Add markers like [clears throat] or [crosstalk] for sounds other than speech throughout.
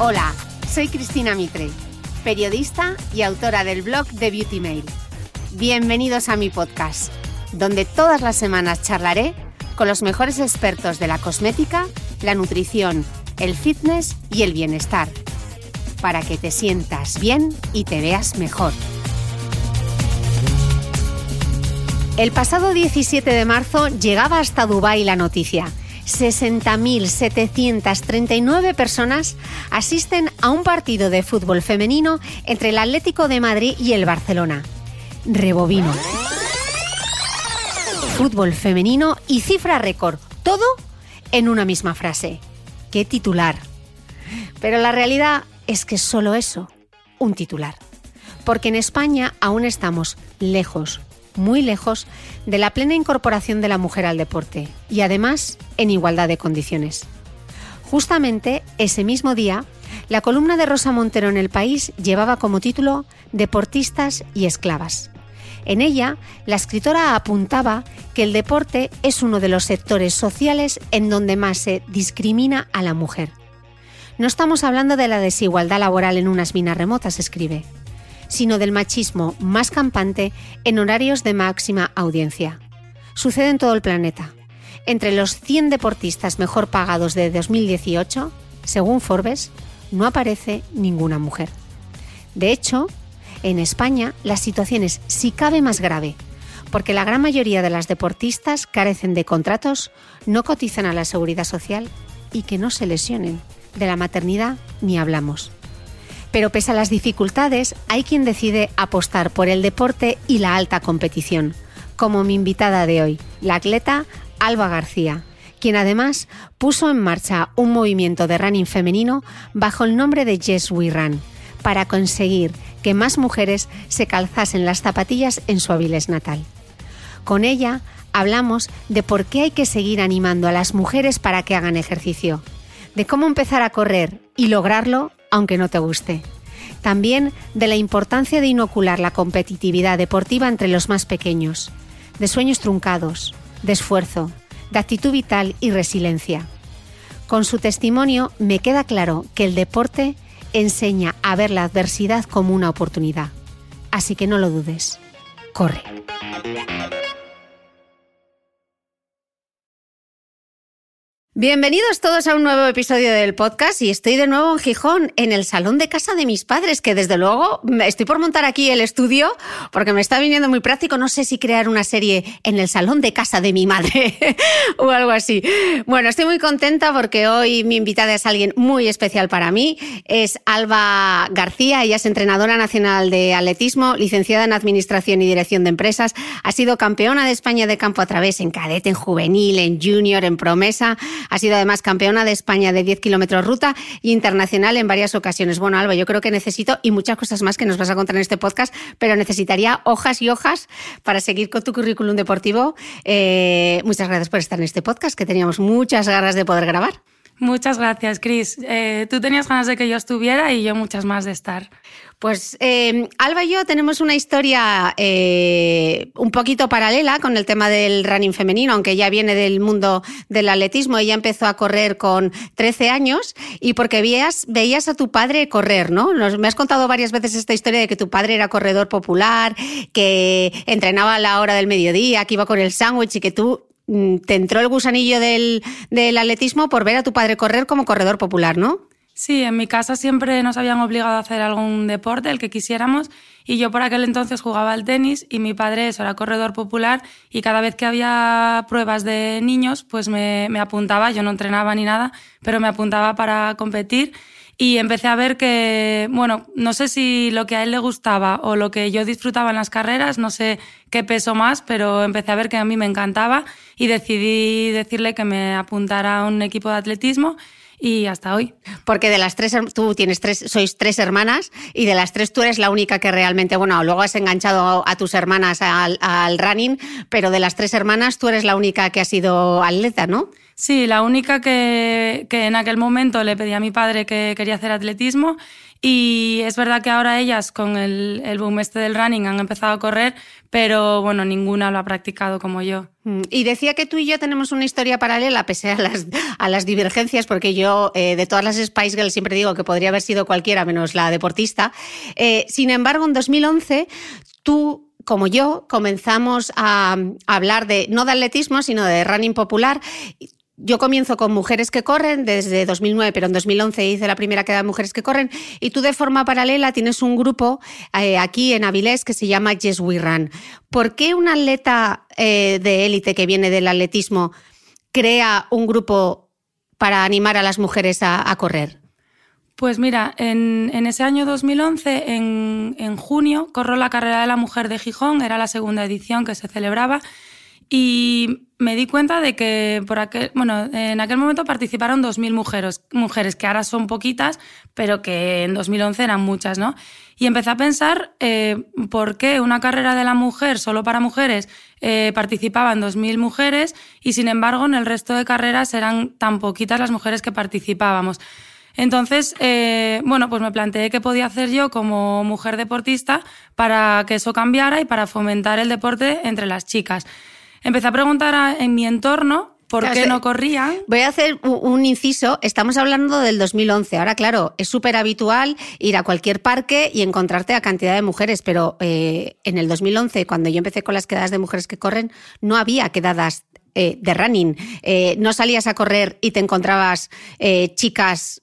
Hola, soy Cristina Mitre, periodista y autora del blog de Beauty Mail. Bienvenidos a mi podcast, donde todas las semanas charlaré con los mejores expertos de la cosmética, la nutrición, el fitness y el bienestar, para que te sientas bien y te veas mejor. El pasado 17 de marzo llegaba hasta Dubái la noticia 60.739 personas asisten a un partido de fútbol femenino entre el Atlético de Madrid y el Barcelona. Rebovino. Fútbol femenino y cifra récord. Todo en una misma frase. ¡Qué titular! Pero la realidad es que solo eso, un titular. Porque en España aún estamos lejos, muy lejos de la plena incorporación de la mujer al deporte y además en igualdad de condiciones. Justamente ese mismo día, la columna de Rosa Montero en El País llevaba como título Deportistas y esclavas. En ella, la escritora apuntaba que el deporte es uno de los sectores sociales en donde más se discrimina a la mujer. No estamos hablando de la desigualdad laboral en unas minas remotas, escribe sino del machismo más campante en horarios de máxima audiencia. Sucede en todo el planeta. Entre los 100 deportistas mejor pagados de 2018, según Forbes, no aparece ninguna mujer. De hecho, en España la situación es si cabe más grave, porque la gran mayoría de las deportistas carecen de contratos, no cotizan a la seguridad social y que no se lesionen. De la maternidad ni hablamos. Pero pese a las dificultades, hay quien decide apostar por el deporte y la alta competición, como mi invitada de hoy, la atleta Alba García, quien además puso en marcha un movimiento de running femenino bajo el nombre de Yes We Run, para conseguir que más mujeres se calzasen las zapatillas en su Avilés natal. Con ella hablamos de por qué hay que seguir animando a las mujeres para que hagan ejercicio, de cómo empezar a correr y lograrlo aunque no te guste. También de la importancia de inocular la competitividad deportiva entre los más pequeños, de sueños truncados, de esfuerzo, de actitud vital y resiliencia. Con su testimonio me queda claro que el deporte enseña a ver la adversidad como una oportunidad. Así que no lo dudes. Corre. Bienvenidos todos a un nuevo episodio del podcast y estoy de nuevo en Gijón, en el salón de casa de mis padres, que desde luego estoy por montar aquí el estudio porque me está viniendo muy práctico. No sé si crear una serie en el salón de casa de mi madre [laughs] o algo así. Bueno, estoy muy contenta porque hoy mi invitada es alguien muy especial para mí. Es Alba García, ella es entrenadora nacional de atletismo, licenciada en Administración y Dirección de Empresas. Ha sido campeona de España de campo a través en cadete, en juvenil, en junior, en promesa ha sido además campeona de España de 10 kilómetros ruta y internacional en varias ocasiones. Bueno, Alba, yo creo que necesito, y muchas cosas más que nos vas a contar en este podcast, pero necesitaría hojas y hojas para seguir con tu currículum deportivo. Eh, muchas gracias por estar en este podcast, que teníamos muchas ganas de poder grabar. Muchas gracias, Cris. Eh, tú tenías ganas de que yo estuviera y yo muchas más de estar. Pues eh, Alba y yo tenemos una historia eh, un poquito paralela con el tema del running femenino, aunque ella viene del mundo del atletismo. Ella empezó a correr con 13 años y porque veías, veías a tu padre correr, ¿no? me has contado varias veces esta historia de que tu padre era corredor popular, que entrenaba a la hora del mediodía, que iba con el sándwich y que tú mm, te entró el gusanillo del, del atletismo por ver a tu padre correr como corredor popular, ¿no? Sí, en mi casa siempre nos habían obligado a hacer algún deporte, el que quisiéramos, y yo por aquel entonces jugaba al tenis y mi padre era corredor popular y cada vez que había pruebas de niños, pues me, me apuntaba, yo no entrenaba ni nada, pero me apuntaba para competir y empecé a ver que, bueno, no sé si lo que a él le gustaba o lo que yo disfrutaba en las carreras, no sé qué peso más, pero empecé a ver que a mí me encantaba y decidí decirle que me apuntara a un equipo de atletismo y hasta hoy. Porque de las tres, tú tienes tres, sois tres hermanas y de las tres tú eres la única que realmente, bueno, luego has enganchado a tus hermanas al, al running, pero de las tres hermanas tú eres la única que ha sido atleta, ¿no? Sí, la única que, que en aquel momento le pedí a mi padre que quería hacer atletismo y es verdad que ahora ellas con el, el boom este del running han empezado a correr, pero bueno, ninguna lo ha practicado como yo. Mm, y decía que tú y yo tenemos una historia paralela, pese a las, a las divergencias, porque yo eh, de todas las Spice Girls siempre digo que podría haber sido cualquiera menos la deportista. Eh, sin embargo, en 2011 tú como yo, comenzamos a, a, hablar de, no de atletismo, sino de running popular. Yo comienzo con Mujeres que Corren desde 2009, pero en 2011 hice la primera queda de Mujeres que Corren y tú de forma paralela tienes un grupo eh, aquí en Avilés que se llama Yes We Run. ¿Por qué un atleta eh, de élite que viene del atletismo crea un grupo para animar a las mujeres a, correr? Pues mira, en, ese año 2011, en, junio, corrió la carrera de la mujer de Gijón, era la segunda edición que se celebraba y me di cuenta de que bueno, en aquel momento participaron 2.000 mujeres, mujeres, que ahora son poquitas, pero que en 2011 eran muchas, ¿no? Y empecé a pensar eh, por qué una carrera de la mujer solo para mujeres eh, participaban 2.000 mujeres y sin embargo en el resto de carreras eran tan poquitas las mujeres que participábamos. Entonces, eh, bueno, pues me planteé qué podía hacer yo como mujer deportista para que eso cambiara y para fomentar el deporte entre las chicas. Empecé a preguntar en mi entorno ¿Por qué no corrían? Voy a hacer un inciso. Estamos hablando del 2011. Ahora, claro, es súper habitual ir a cualquier parque y encontrarte a cantidad de mujeres, pero eh, en el 2011, cuando yo empecé con las quedadas de mujeres que corren, no había quedadas eh, de running. Eh, no salías a correr y te encontrabas chicas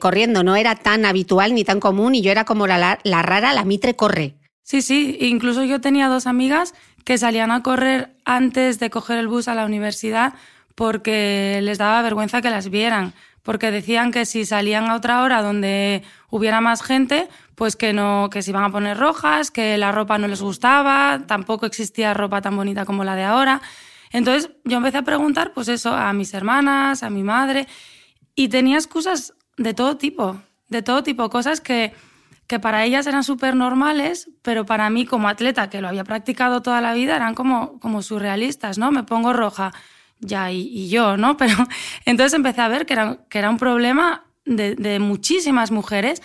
corriendo. No era tan habitual ni tan común y yo era como la, la rara, la mitre corre. Sí, sí. Incluso yo tenía dos amigas que salían a correr antes de coger el bus a la universidad porque les daba vergüenza que las vieran, porque decían que si salían a otra hora donde hubiera más gente, pues que no, que se iban a poner rojas, que la ropa no les gustaba, tampoco existía ropa tan bonita como la de ahora. Entonces yo empecé a preguntar, pues eso, a mis hermanas, a mi madre, y tenía excusas de todo tipo, de todo tipo, cosas que que para ellas eran súper normales, pero para mí como atleta, que lo había practicado toda la vida, eran como, como surrealistas, ¿no? Me pongo roja, ya, y, yo, ¿no? [laughs] Pero entonces empecé a ver que era, que era un problema de, de muchísimas mujeres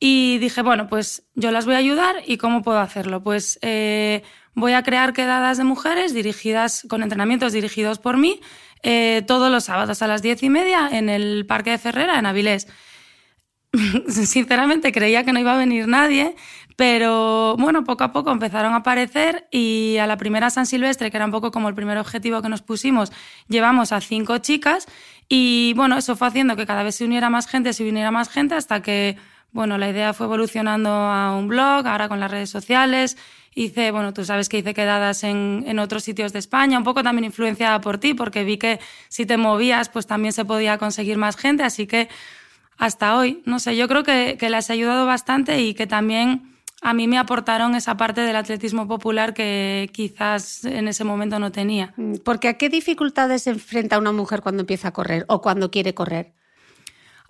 y dije, bueno, pues yo las voy a ayudar y ¿cómo puedo hacerlo? Pues eh, voy a crear quedadas de mujeres dirigidas, con entrenamientos dirigidos por mí, eh, todos los sábados a las diez y media en el Parque de Ferrera, en Avilés. [laughs] sinceramente creía que no iba a venir nadie, pero bueno, poco a poco empezaron a aparecer y a la primera San Silvestre, que era un poco como el primer objetivo que nos pusimos, llevamos a cinco chicas Y bueno, eso fue haciendo que cada vez se uniera más gente, se uniera más gente, hasta que, bueno, la idea fue evolucionando a un blog, ahora con las redes sociales. Hice, bueno, tú sabes que hice quedadas en, en otros sitios de España, un poco también influenciada por ti, porque vi que si te movías, pues también se podía conseguir más gente, así que hasta hoy, no sé, yo creo que, que les ha ayudado bastante y que también a mí me aportaron esa parte del atletismo popular que quizás en ese momento no tenía. Mm, porque ¿a qué dificultades se enfrenta una mujer cuando empieza a correr o cuando quiere correr?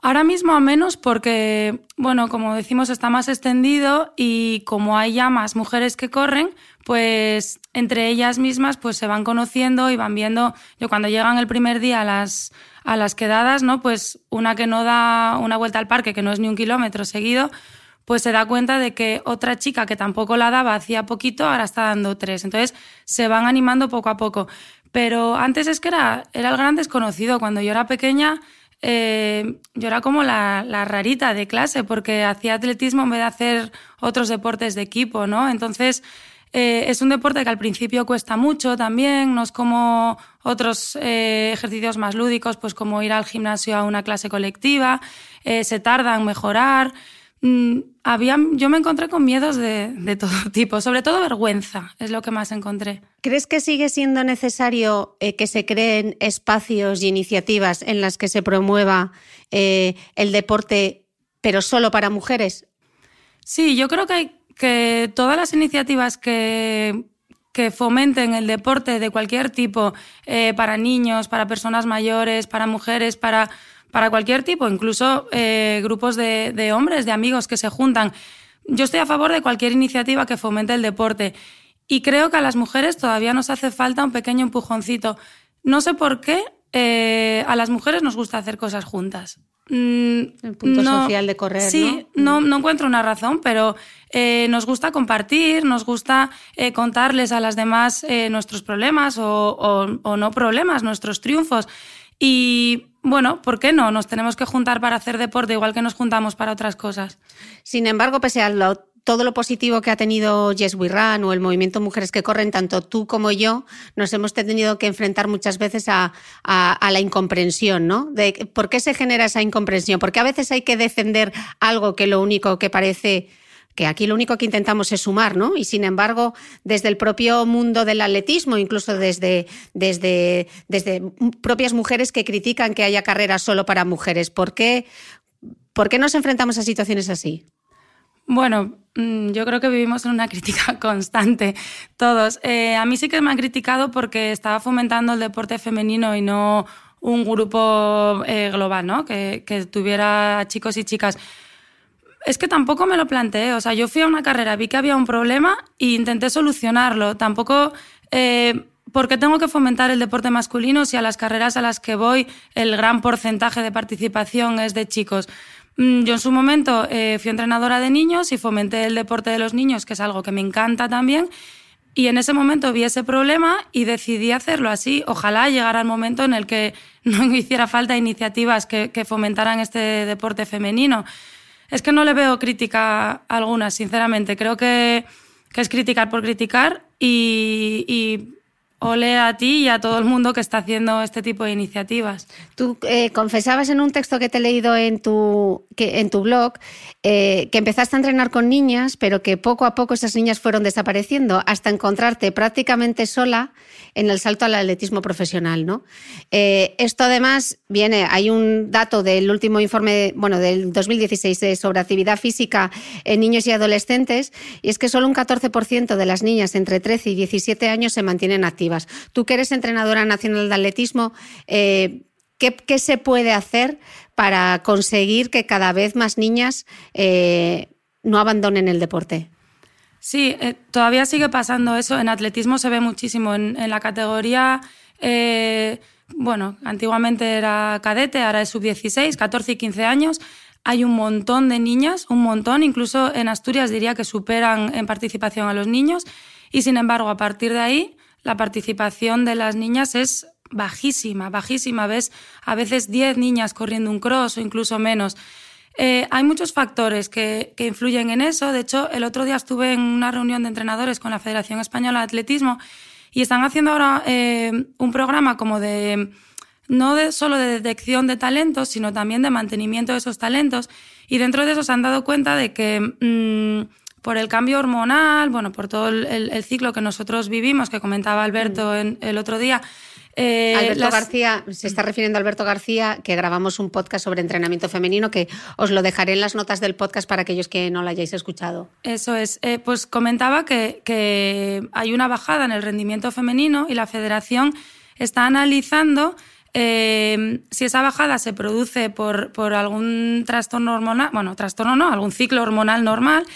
Ahora mismo a menos porque, bueno, como decimos, está más extendido y como hay ya más mujeres que corren, pues entre ellas mismas pues se van conociendo y van viendo, yo cuando llegan el primer día a las, a las quedadas, ¿no? Pues una que no da una vuelta al parque, que no es ni un kilómetro seguido, pues se da cuenta de que otra chica que tampoco la daba hacía poquito, ahora está dando tres. Entonces se van animando poco a poco. Pero antes es que era, era el gran desconocido. Cuando yo era pequeña, eh, yo era como la, la, rarita de clase porque hacía atletismo en vez de hacer otros deportes de equipo, ¿no? Entonces eh, es un deporte que al principio cuesta mucho también, no es como otros eh, ejercicios más lúdicos, pues como ir al gimnasio a una clase colectiva, se tarda en mejorar. Mm, había, yo me encontré con miedos de, de, todo [laughs] tipo, sobre todo vergüenza, es lo que más encontré. ¿Crees que sigue siendo necesario eh, que se creen espacios y iniciativas en las que se promueva eh, el deporte, pero solo para mujeres? Sí, yo creo que, hay, que todas las iniciativas que, que fomenten el deporte de cualquier tipo, eh, para niños, para personas mayores, para mujeres, para para cualquier tipo, incluso eh, grupos de, de hombres, de amigos que se juntan. Yo estoy a favor de cualquier iniciativa que fomente el deporte y creo que a las mujeres todavía nos hace falta un pequeño empujoncito. No sé por qué eh, a las mujeres nos gusta hacer cosas juntas. Mm, el punto no, social de correr. Sí, ¿no? no, no encuentro una razón, pero eh, nos gusta compartir, nos gusta eh, contarles a las demás eh, nuestros problemas o, o, o no problemas, nuestros triunfos. Y bueno, ¿por qué no? Nos tenemos que juntar para hacer deporte igual que nos juntamos para otras cosas. Sin embargo, pese a todo lo positivo que ha tenido Yes We Run o el movimiento Mujeres que Corren, tanto tú como yo, nos hemos tenido que enfrentar muchas veces a la incomprensión, ¿no? De por qué se genera esa incomprensión, porque a veces hay que defender algo que lo único que parece que aquí lo único que intentamos es sumar, ¿no? Y sin embargo, desde el propio mundo del atletismo, incluso desde, desde, desde propias mujeres que critican que haya carreras solo para mujeres, ¿por qué, ¿por qué nos enfrentamos a situaciones así? Bueno, mm, yo creo que vivimos en una crítica [laughs] constante todos. Eh, a mí sí que me han criticado porque estaba fomentando el deporte femenino y no un grupo eh, global, ¿no? Que, que tuviera chicos y chicas es que tampoco me lo planteé. O sea, yo fui a una carrera, vi que había un problema e intenté solucionarlo. Tampoco. Eh, ¿Por qué tengo que fomentar el deporte masculino si a las carreras a las que voy el gran porcentaje de participación es de chicos? Mm, yo en su momento eh, fui entrenadora de niños y fomenté el deporte de los niños, que es algo que me encanta también. Y en ese momento vi ese problema y decidí hacerlo así. Ojalá llegara el momento en el que [laughs] no hiciera falta iniciativas que, que fomentaran este deporte femenino. Es que no le veo crítica alguna, sinceramente. Creo que, que es criticar por criticar y, y ole a ti y a todo el mundo que está haciendo este tipo de iniciativas. Tú eh, confesabas en un texto que te he leído en tu, que, en tu blog eh, que empezaste a entrenar con niñas, pero que poco a poco esas niñas fueron desapareciendo hasta encontrarte prácticamente sola en el salto al atletismo profesional. ¿no? Eh, esto además viene, hay un dato del último informe, bueno, del 2016 sobre actividad física en niños y adolescentes, y es que solo un 14% de las niñas entre 13 y 17 años se mantienen activas. Tú que eres entrenadora nacional de atletismo, eh, ¿qué, ¿qué, se puede hacer para conseguir que cada vez más niñas eh, no abandonen el deporte? Sí, eh, todavía sigue pasando eso. En atletismo se ve muchísimo. En, la categoría, bueno, antiguamente era cadete, ahora es sub-16, 14 y 15 años. Hay un montón de niñas, un montón, incluso en Asturias diría que superan en participación a los niños. Y sin embargo, a partir de ahí, la participación de las niñas es bajísima, bajísima. Ves a veces 10 niñas corriendo un cross o incluso menos. Eh, hay muchos factores que, que, influyen en eso. De hecho, el otro día estuve en una reunión de entrenadores con la Federación Española de Atletismo y están haciendo ahora eh, un programa como de, no solo de detección de talentos, sino también de mantenimiento de esos talentos. Y dentro de eso se han dado cuenta de que mm, por el cambio hormonal, bueno, por todo el, ciclo que nosotros vivimos, que comentaba Alberto mm. en, el otro día, eh, Alberto García, se está refiriendo a Alberto García, que grabamos un podcast sobre entrenamiento femenino, que os lo dejaré en las notas del podcast para aquellos que no lo hayáis escuchado. Eso es. Eh, pues comentaba que, que, hay una bajada en el rendimiento femenino y la federación está analizando eh, si esa bajada se produce por, por algún trastorno hormonal, bueno, trastorno no, algún ciclo hormonal normal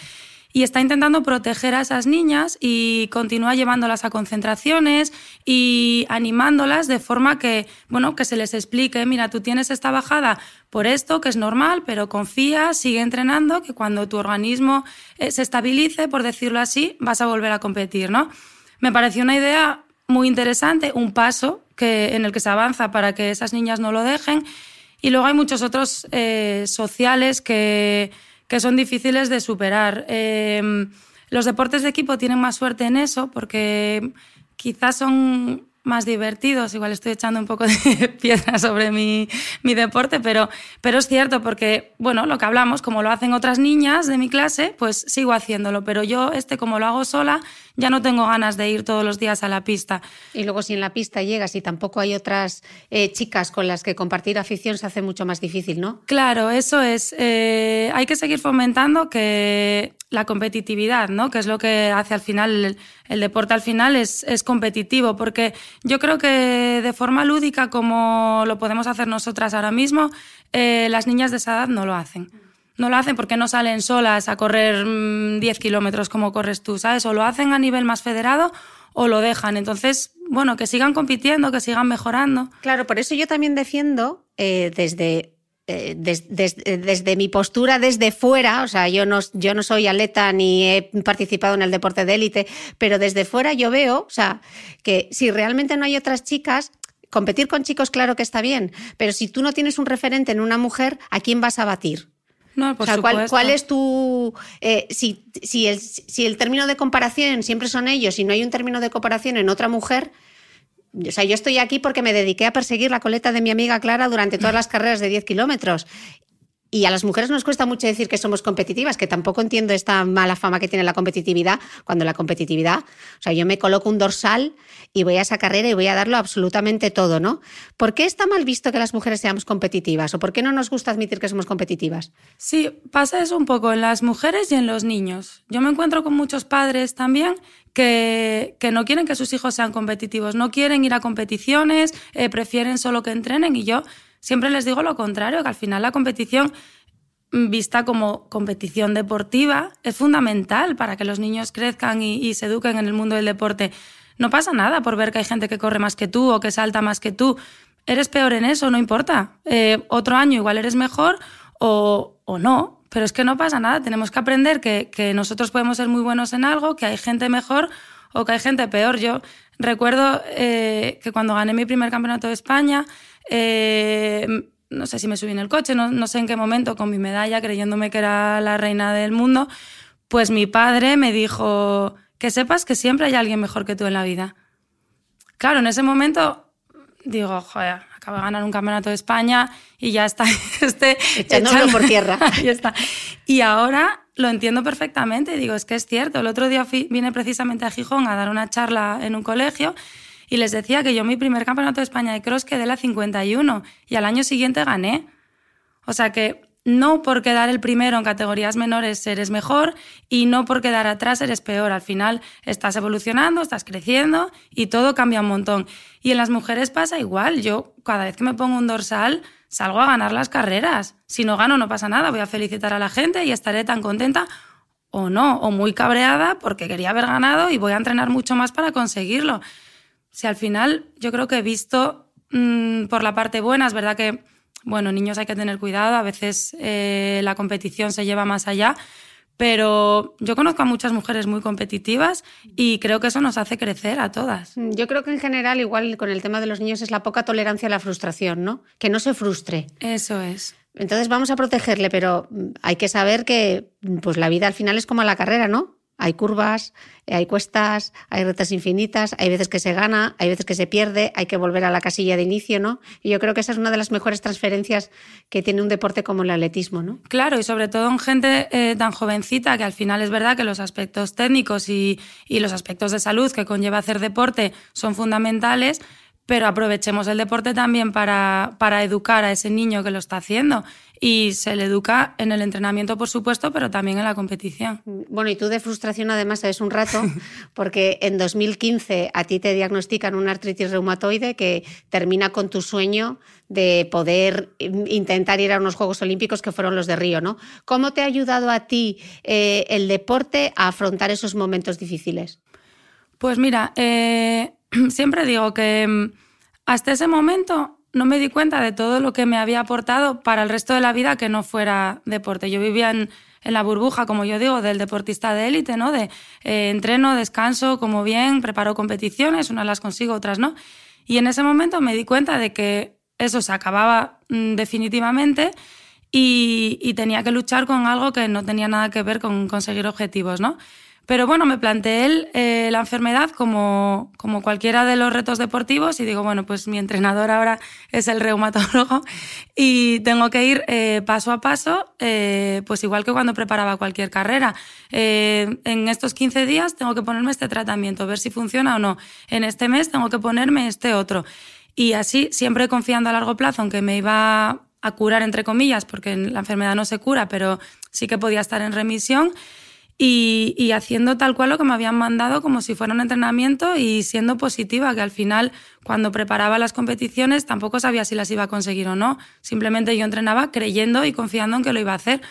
y está intentando proteger a esas niñas y continúa llevándolas a concentraciones y animándolas de forma que, bueno, que se les explique, mira, tú tienes esta bajada por esto, que es normal, pero confía, sigue entrenando, que cuando tu organismo eh, se estabilice, por decirlo así, vas a volver a competir, ¿no? Me pareció una idea muy interesante, un paso que, en el que se avanza para que esas niñas no lo dejen. Y luego hay muchos otros eh, sociales que que son difíciles de superar. Em, los deportes de equipo tienen más suerte en eso porque quizás son más divertidos. Igual estoy echando un poco [laughs] de piedra sobre mi, mi, deporte, pero, pero es cierto porque, bueno, lo que hablamos, como lo hacen otras niñas de mi clase, pues sigo haciéndolo. Pero yo, este, como lo hago sola, ya no tengo ganas de ir todos los días a la pista. Y luego si en la pista llegas y tampoco hay otras eh, chicas con las que compartir afición se hace mucho más difícil, ¿no? Claro, eso es. Eh, hay que seguir fomentando que la competitividad, ¿no? Que es lo que hace al final, el, deporte al final es, es, competitivo, porque yo creo que de forma lúdica, como lo podemos hacer nosotras ahora mismo, eh, las niñas de esa edad no lo hacen no lo hacen porque no salen solas a correr 10 mm, kilómetros como corres tú, ¿sabes? O lo hacen a nivel más federado o lo dejan. Entonces, bueno, que sigan compitiendo, que sigan mejorando. Claro, por eso yo también defiendo eh, desde eh, desde mi postura desde fuera, o sea, yo no, yo no soy atleta ni he participado en el deporte de élite, pero desde fuera yo veo, o sea, que si realmente no hay otras chicas, competir con chicos claro que está bien, pero si tú no tienes un referente en una mujer, ¿a quién vas a batir? No, por ¿cuál, es tu. Eh, si, si, el, si el término de comparación siempre son ellos y no hay un término de comparación en otra mujer, o sea, yo estoy aquí porque me dediqué a perseguir la coleta de mi amiga Clara durante todas las carreras de 10 kilómetros. Y a las mujeres nos cuesta mucho decir que somos competitivas, que tampoco entiendo esta mala fama que tiene la competitividad, cuando la competitividad, o sea, yo me coloco un dorsal y voy a esa carrera y voy a darlo absolutamente todo, ¿no? ¿Por qué está mal visto que las mujeres seamos competitivas o por qué no nos gusta admitir que somos competitivas? Sí, pasa eso un poco en las mujeres y en los niños. Yo me encuentro con muchos padres también que, que no quieren que sus hijos sean competitivos, no quieren ir a competiciones, eh, prefieren solo que entrenen y yo Siempre les digo lo contrario, que al final la competición vista como competición deportiva es fundamental para que los niños crezcan y, se eduquen en el mundo del deporte. No pasa nada por ver que hay gente que corre más que tú o que salta más que tú. Eres peor en eso, no importa. Eh, otro año igual eres mejor o, no, pero es que no pasa nada. Tenemos que aprender que, nosotros podemos ser muy buenos en algo, que hay gente mejor o que hay gente peor. Yo recuerdo eh, que cuando gané mi primer campeonato de España, eh, no sé si me subí en el coche, no, sé en qué momento, con mi medalla, creyéndome que era la reina del mundo, pues mi padre me dijo que sepas que siempre hay alguien mejor que tú en la vida. Claro, en ese momento digo, joder, acabo de ganar un campeonato de España y ya está. [laughs] Este, Echándolo por tierra. [laughs] está. Y ahora lo entiendo perfectamente. Digo, es que es cierto. El otro día vine precisamente a Gijón a dar una charla en un colegio y les decía que yo mi primer campeonato de España de cross quedé la 51 y al año siguiente gané. O sea que no por quedar el primero en categorías menores eres mejor y no por quedar atrás eres peor. Al final estás evolucionando, estás creciendo y todo cambia un montón. Y en las mujeres pasa igual. Yo cada vez que me pongo un dorsal salgo a ganar las carreras. Si no gano no pasa nada, voy a felicitar a la gente y estaré tan contenta o no, o muy cabreada porque quería haber ganado y voy a entrenar mucho más para conseguirlo. Si al final yo creo que he visto mm, por la parte buena, es verdad que, bueno, niños hay que tener cuidado, a veces eh, la competición se lleva más allá, pero yo conozco a muchas mujeres muy competitivas y creo que eso nos hace crecer a todas. Mm, yo creo que en general, igual con el tema de los niños, es la poca tolerancia a la frustración, ¿no? Que no se frustre. Eso es. Entonces vamos a protegerle, pero mm, hay que saber que pues la vida al final es como la carrera, ¿no? Hay curvas, hay cuestas, hay retas infinitas, hay veces que se gana, hay veces que se pierde, hay que volver a la casilla de inicio, ¿no? Y yo creo que esa es una de las mejores transferencias que tiene un deporte como el atletismo, ¿no? Claro, y sobre todo en gente eh, tan jovencita, que al final es verdad que los aspectos técnicos y, los aspectos de salud que conlleva hacer deporte son fundamentales, pero aprovechemos el deporte también para educar a ese niño que lo está haciendo. Y se le educa en el entrenamiento, por supuesto, pero también en la competición. Bueno, y tú de frustración además sabes un rato, [laughs] porque en 2015 a ti te diagnostican una artritis reumatoide que termina con tu sueño de poder intentar ir a unos Juegos Olímpicos que fueron los de Río, ¿no? ¿Cómo te ha ayudado a ti eh, el deporte a afrontar esos momentos difíciles? Pues mira, eh, [clears throat] siempre digo que mm, hasta ese momento no me di cuenta de todo lo que me había aportado para el resto de la vida que no fuera deporte. Yo vivía en, la burbuja, como yo digo, del deportista de élite, ¿no? De eh, entreno, descanso, como bien, preparo competiciones, unas las consigo, otras no. Y en ese momento me di cuenta de que eso se acababa mm, definitivamente y, tenía que luchar con algo que no tenía nada que ver con conseguir objetivos, ¿no? Pero bueno, me planteé eh, la enfermedad como, como cualquiera de los retos deportivos y digo, bueno, pues mi entrenador ahora es el reumatólogo y tengo que ir eh, paso a paso, eh, pues igual que cuando preparaba cualquier carrera. en estos 15 días tengo que ponerme este tratamiento, ver si funciona o no. En este mes tengo que ponerme este otro. Y así, siempre confiando a largo plazo, aunque me iba a curar, entre comillas, porque la enfermedad no se cura, pero sí que podía estar en remisión y, haciendo tal cual lo que me habían mandado como si fuera un entrenamiento y siendo positiva, que al final cuando preparaba las competiciones tampoco sabía si las iba a conseguir o no. Simplemente yo entrenaba creyendo y confiando en que lo iba a hacer.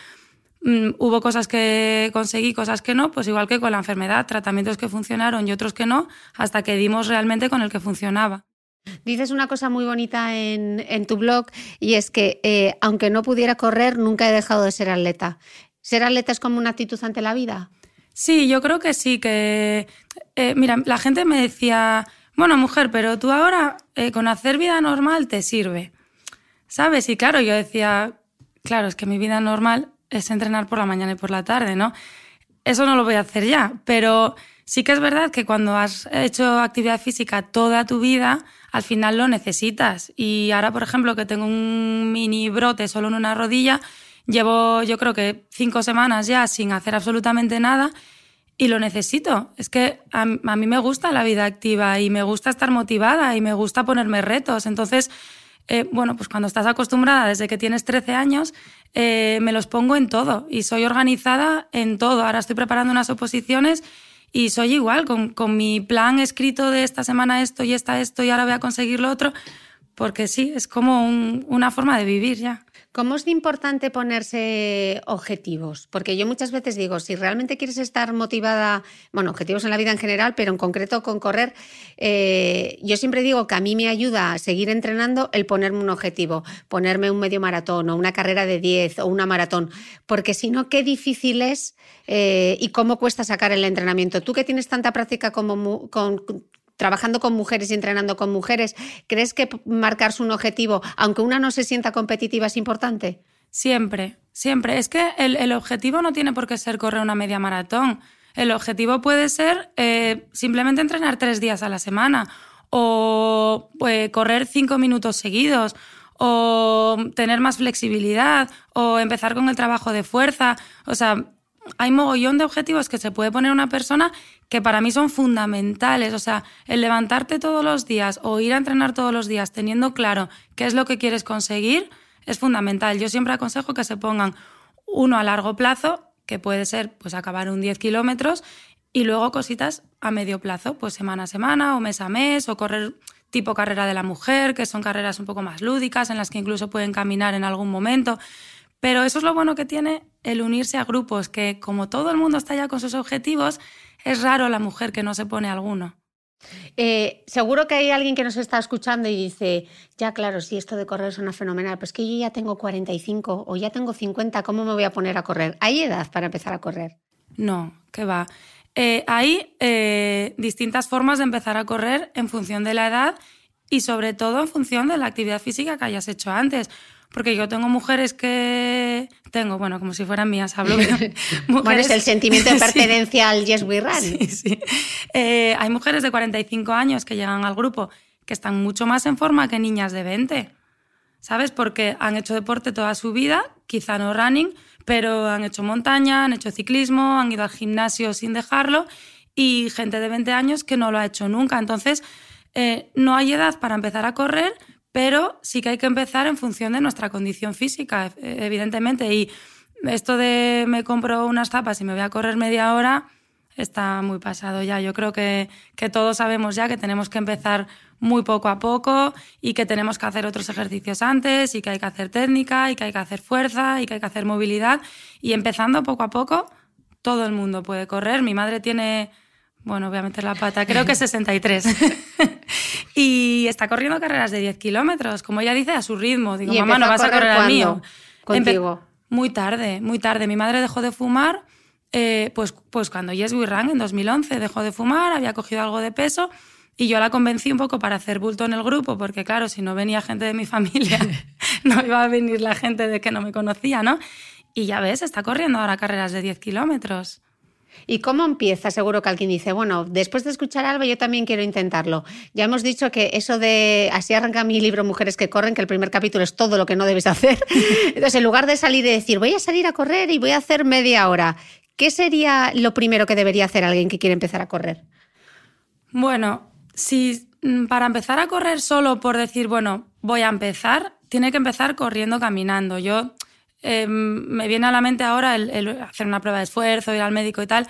Mm, hubo cosas que conseguí, cosas que no, pues igual que con la enfermedad, tratamientos que funcionaron y otros que no, hasta que dimos realmente con el que funcionaba. Dices una cosa muy bonita en, tu blog y es que eh, aunque no pudiera correr, nunca he dejado de ser atleta. ¿Ser atleta es como una actitud ante la vida? Sí, yo creo que sí, que... Eh, mira, la gente me decía, bueno, mujer, pero tú ahora eh, con hacer vida normal te sirve. ¿Sabes? Y claro, yo decía, claro, es que mi vida normal es entrenar por la mañana y por la tarde, ¿no? Eso no lo voy a hacer ya, pero sí que es verdad que cuando has hecho actividad física toda tu vida, al final lo necesitas. Y ahora, por ejemplo, que tengo un mini brote solo en una rodilla, Llevo yo creo que cinco semanas ya sin hacer absolutamente nada y lo necesito. Es que a, mí me gusta la vida activa y me gusta estar motivada y me gusta ponerme retos. Entonces, eh, bueno, pues cuando estás acostumbrada desde que tienes 13 años, eh, me los pongo en todo y soy organizada en todo. Ahora estoy preparando unas oposiciones y soy igual, con, con mi plan escrito de esta semana esto y esta esto y ahora voy a conseguir lo otro, porque sí, es como una forma de vivir ya. ¿Cómo es importante ponerse objetivos? Porque yo muchas veces digo, si realmente quieres estar motivada, bueno, objetivos en la vida en general, pero en concreto con correr, eh, yo siempre digo que a mí me ayuda a seguir entrenando el ponerme un objetivo, ponerme un medio maratón o una carrera de 10 o una maratón, porque si no, qué difícil es eh, y cómo cuesta sacar el entrenamiento. Tú que tienes tanta práctica como, con, trabajando con mujeres y entrenando con mujeres, ¿crees que marcarse un objetivo, aunque una no se sienta competitiva, es importante? Siempre, siempre. Es que el, objetivo no tiene por qué ser correr una media maratón. El objetivo puede ser eh, simplemente entrenar tres días a la semana o eh, correr cinco minutos seguidos o tener más flexibilidad o empezar con el trabajo de fuerza. O sea, hay mogollón de objetivos que se puede poner una persona que para mí son fundamentales. O sea, el levantarte todos los días o ir a entrenar todos los días teniendo claro qué es lo que quieres conseguir es fundamental. Yo siempre aconsejo que se pongan uno a largo plazo, que puede ser pues acabar un 10 kilómetros, y luego cositas a medio plazo, pues semana a semana o mes a mes, o correr tipo carrera de la mujer, que son carreras un poco más lúdicas, en las que incluso pueden caminar en algún momento. Pero eso es lo bueno que tiene el unirse a grupos, que como todo el mundo está ya con sus objetivos, es raro la mujer que no se pone alguno. Eh, seguro que hay alguien que nos está escuchando y dice, ya claro, si esto de correr suena fenomenal, pues que yo ya tengo 45 o ya tengo 50, ¿cómo me voy a poner a correr? ¿Hay edad para empezar a correr? No, que va. Eh, hay eh, distintas formas de empezar a correr en función de la edad y sobre todo en función de la actividad física que hayas hecho antes porque yo tengo mujeres que tengo, bueno, como si fueran mías, hablo. [laughs] bueno, es el sentimiento de [laughs] pertenencia al Yes We Run. Sí, sí. Eh, hay mujeres de 45 años que llegan al grupo que están mucho más en forma que niñas de 20. ¿Sabes? Porque han hecho deporte toda su vida, quizá no running, pero han hecho montaña, han hecho ciclismo, han ido al gimnasio sin dejarlo y gente de 20 años que no lo ha hecho nunca. Entonces, eh, no hay edad para empezar a correr, pero sí que hay que empezar en función de nuestra condición física, e, evidentemente. Y esto de me compro unas zapas y me voy a correr media hora está muy pasado ya. Yo creo que, que todos sabemos ya que tenemos que empezar muy poco a poco y que tenemos que hacer otros ejercicios antes y que hay que hacer técnica y que hay que hacer fuerza y que hay que hacer movilidad. Y empezando poco a poco, todo el mundo puede correr. Mi madre tiene bueno, voy a meter la pata, creo que 63. [laughs] y está corriendo carreras de 10 kilómetros, como ella dice, a su ritmo. Digo, mamá, no vas a correr al mío. Contigo. muy tarde, muy tarde. Mi madre dejó de fumar, eh, pues, pues cuando Yes We Ran, en 2011, dejó de fumar, había cogido algo de peso. Y yo la convencí un poco para hacer bulto en el grupo, porque claro, si no venía gente de mi familia, [laughs] no iba a venir la gente de que no me conocía, ¿no? Y ya ves, está corriendo ahora carreras de 10 kilómetros. ¿Y cómo empieza? Seguro que alguien dice, bueno, después de escuchar algo yo también quiero intentarlo. Ya hemos dicho que eso de, así arranca mi libro Mujeres que corren, que el primer capítulo es todo lo que no debes hacer. [laughs] Entonces, en lugar de salir y decir, voy a salir a correr y voy a hacer media hora, ¿qué sería lo primero que debería hacer alguien que quiere empezar a correr? Bueno, si mm, para empezar a correr solo por decir, bueno, voy a empezar, tiene que empezar corriendo, caminando. Yo Em, me viene a la mente ahora el, hacer una prueba de esfuerzo, ir al médico y tal.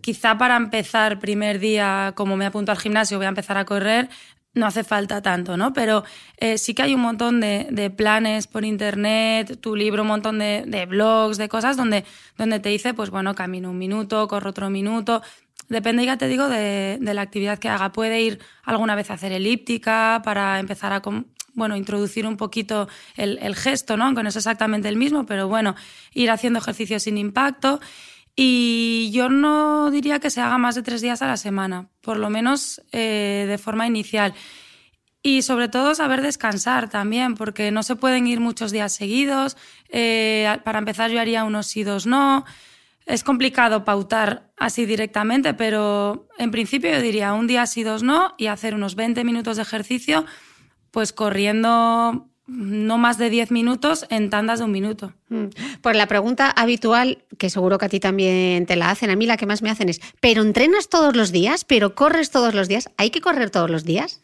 Quizá para empezar primer día, como me apunto al gimnasio, voy a empezar a correr, no hace falta tanto, ¿no? Pero eh, sí que hay un montón de, planes por internet, tu libro, un montón de, blogs, de cosas donde, donde te dice, pues bueno, camino un minuto, corro otro minuto. Depende, ya te digo, de, de la actividad que haga. Puede ir alguna vez a hacer elíptica para empezar a, bueno, introducir un poquito el, gesto, ¿no? Aunque no es exactamente el mismo, pero bueno, ir haciendo ejercicios sin impacto. Y yo no diría que se haga más de tres días a la semana, por lo menos eh, de forma inicial. Y sobre todo saber descansar también, porque no se pueden ir muchos días seguidos. Eh, para empezar yo haría unos sí, dos no. Es complicado pautar así directamente, pero en principio yo diría un día sí, dos no y hacer unos 20 minutos de ejercicio pues corriendo no más de 10 minutos en tandas de un minuto. Pues la pregunta habitual, que seguro que a ti también te la hacen, a mí la que más me hacen es, ¿pero entrenas todos los días? ¿Pero corres todos los días? ¿Hay que correr todos los días?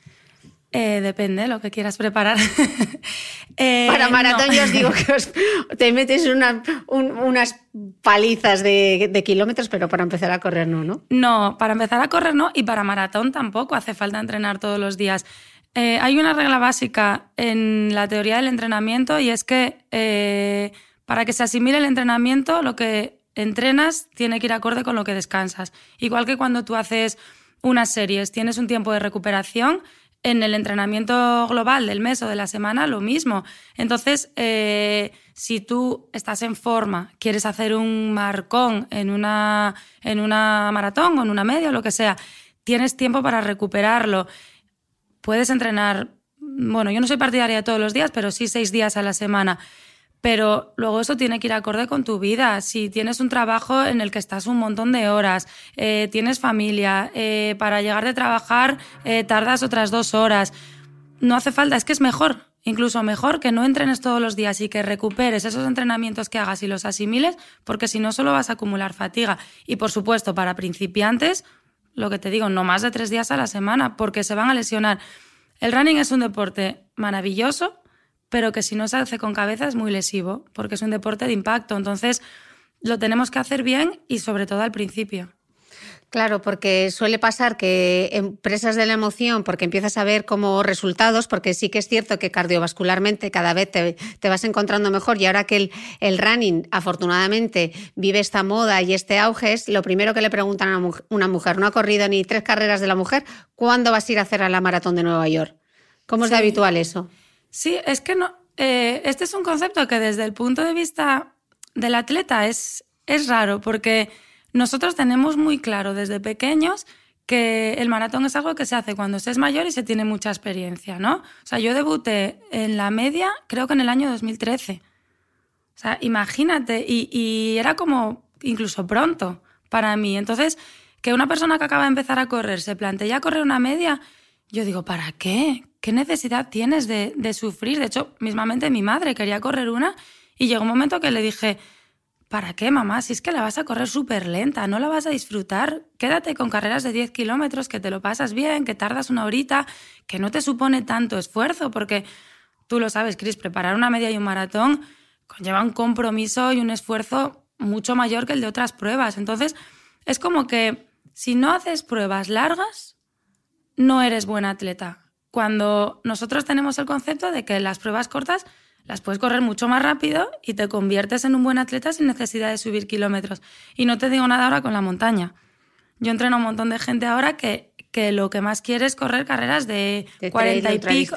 Eh, depende, lo que quieras preparar. [laughs] Eh, para maratón yo os digo que te metes unas palizas de, de, kilómetros, pero para empezar a correr no, ¿no? No, para empezar a correr no y para maratón tampoco hace falta entrenar todos los días. Eh, hay una regla básica en la teoría del entrenamiento y es que eh, para que se asimile el entrenamiento, lo que entrenas tiene que ir acorde con lo que descansas. Igual que cuando tú haces unas series, tienes un tiempo de recuperación, en el entrenamiento global del mes o de la semana, lo mismo. Entonces, eh, si tú estás en forma, quieres hacer un marcón en una, en una maratón o en una media o lo que sea, tienes tiempo para recuperarlo puedes entrenar, bueno, yo no soy partidaria todos los días, pero sí seis días a la semana. Pero luego eso tiene que ir acorde con tu vida. Si tienes un trabajo en el que estás un montón de horas, eh, tienes familia, eh, para llegar de trabajar eh, tardas otras dos horas, no hace falta, es que es mejor, incluso mejor que no entrenes todos los días y que recuperes esos entrenamientos que hagas y los asimiles, porque si no solo vas a acumular fatiga. Y por supuesto, para principiantes, lo que te digo, no más de tres días a la semana, porque se van a lesionar. El running es un deporte maravilloso, pero que si no se hace con cabeza es muy lesivo, porque es un deporte de impacto. Entonces, lo tenemos que hacer bien y sobre todo al principio. Claro, porque suele pasar que empresas de la emoción, porque empiezas a ver como resultados, porque sí que es cierto que cardiovascularmente cada vez te, vas encontrando mejor y ahora que el, el, running afortunadamente vive esta moda y este auge es lo primero que le preguntan a una mujer, no ha corrido ni tres carreras de la mujer, ¿cuándo vas a ir a hacer a la maratón de Nueva York? ¿Cómo es de habitual eso? Sí, es que no, eh, este es un concepto que desde el punto de vista del atleta es, es raro porque nosotros tenemos muy claro desde pequeños que el maratón es algo que se hace cuando se es mayor y se tiene mucha experiencia, ¿no? O sea, yo debuté en la media creo que en el año 2013. O sea, imagínate, y, era como incluso pronto para mí. Entonces, que una persona que acaba de empezar a correr se plantea correr una media, yo digo, ¿para qué? ¿Qué necesidad tienes de, de sufrir? De hecho, mismamente mi madre quería correr una y llegó un momento que le dije, ¿Para qué, mamá? Si es que la vas a correr súper lenta, no la vas a disfrutar. Quédate con carreras de 10 kilómetros, que te lo pasas bien, que tardas una horita, que no te supone tanto esfuerzo, porque tú lo sabes, Cris, preparar una media y un maratón conlleva un compromiso y un esfuerzo mucho mayor que el de otras pruebas. Entonces, es como que si no haces pruebas largas, no eres buen atleta. Cuando nosotros tenemos el concepto de que las pruebas cortas las puedes correr mucho más rápido y te conviertes en un buen atleta sin necesidad de subir kilómetros. Y no te digo nada ahora con la montaña. Yo entreno a un montón de gente ahora que, que lo que más quiere es correr carreras de, de 40 y pico.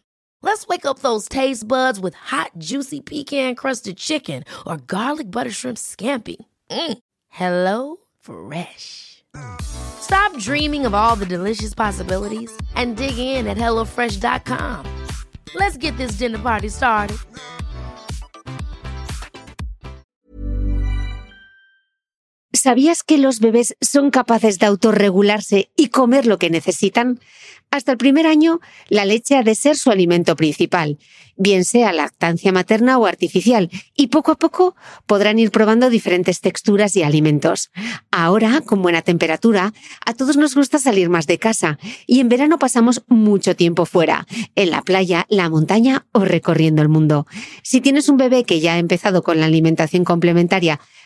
Let's wake up those taste buds with hot, juicy pecan crusted chicken or garlic butter shrimp scampi. Mm. Hello Fresh. Stop dreaming of all the delicious possibilities and dig in at HelloFresh.com. Let's get this dinner party started. ¿Sabías que los bebés son capaces de autorregularse y comer lo que necesitan? Hasta el primer año, la leche ha de ser su alimento principal, bien sea lactancia materna o artificial, y poco a poco podrán ir probando diferentes texturas y alimentos. Ahora, con buena temperatura, a todos nos gusta salir más de casa, y en verano pasamos mucho tiempo fuera, en la playa, la montaña o recorriendo el mundo. Si tienes un bebé que ya ha empezado con la alimentación complementaria,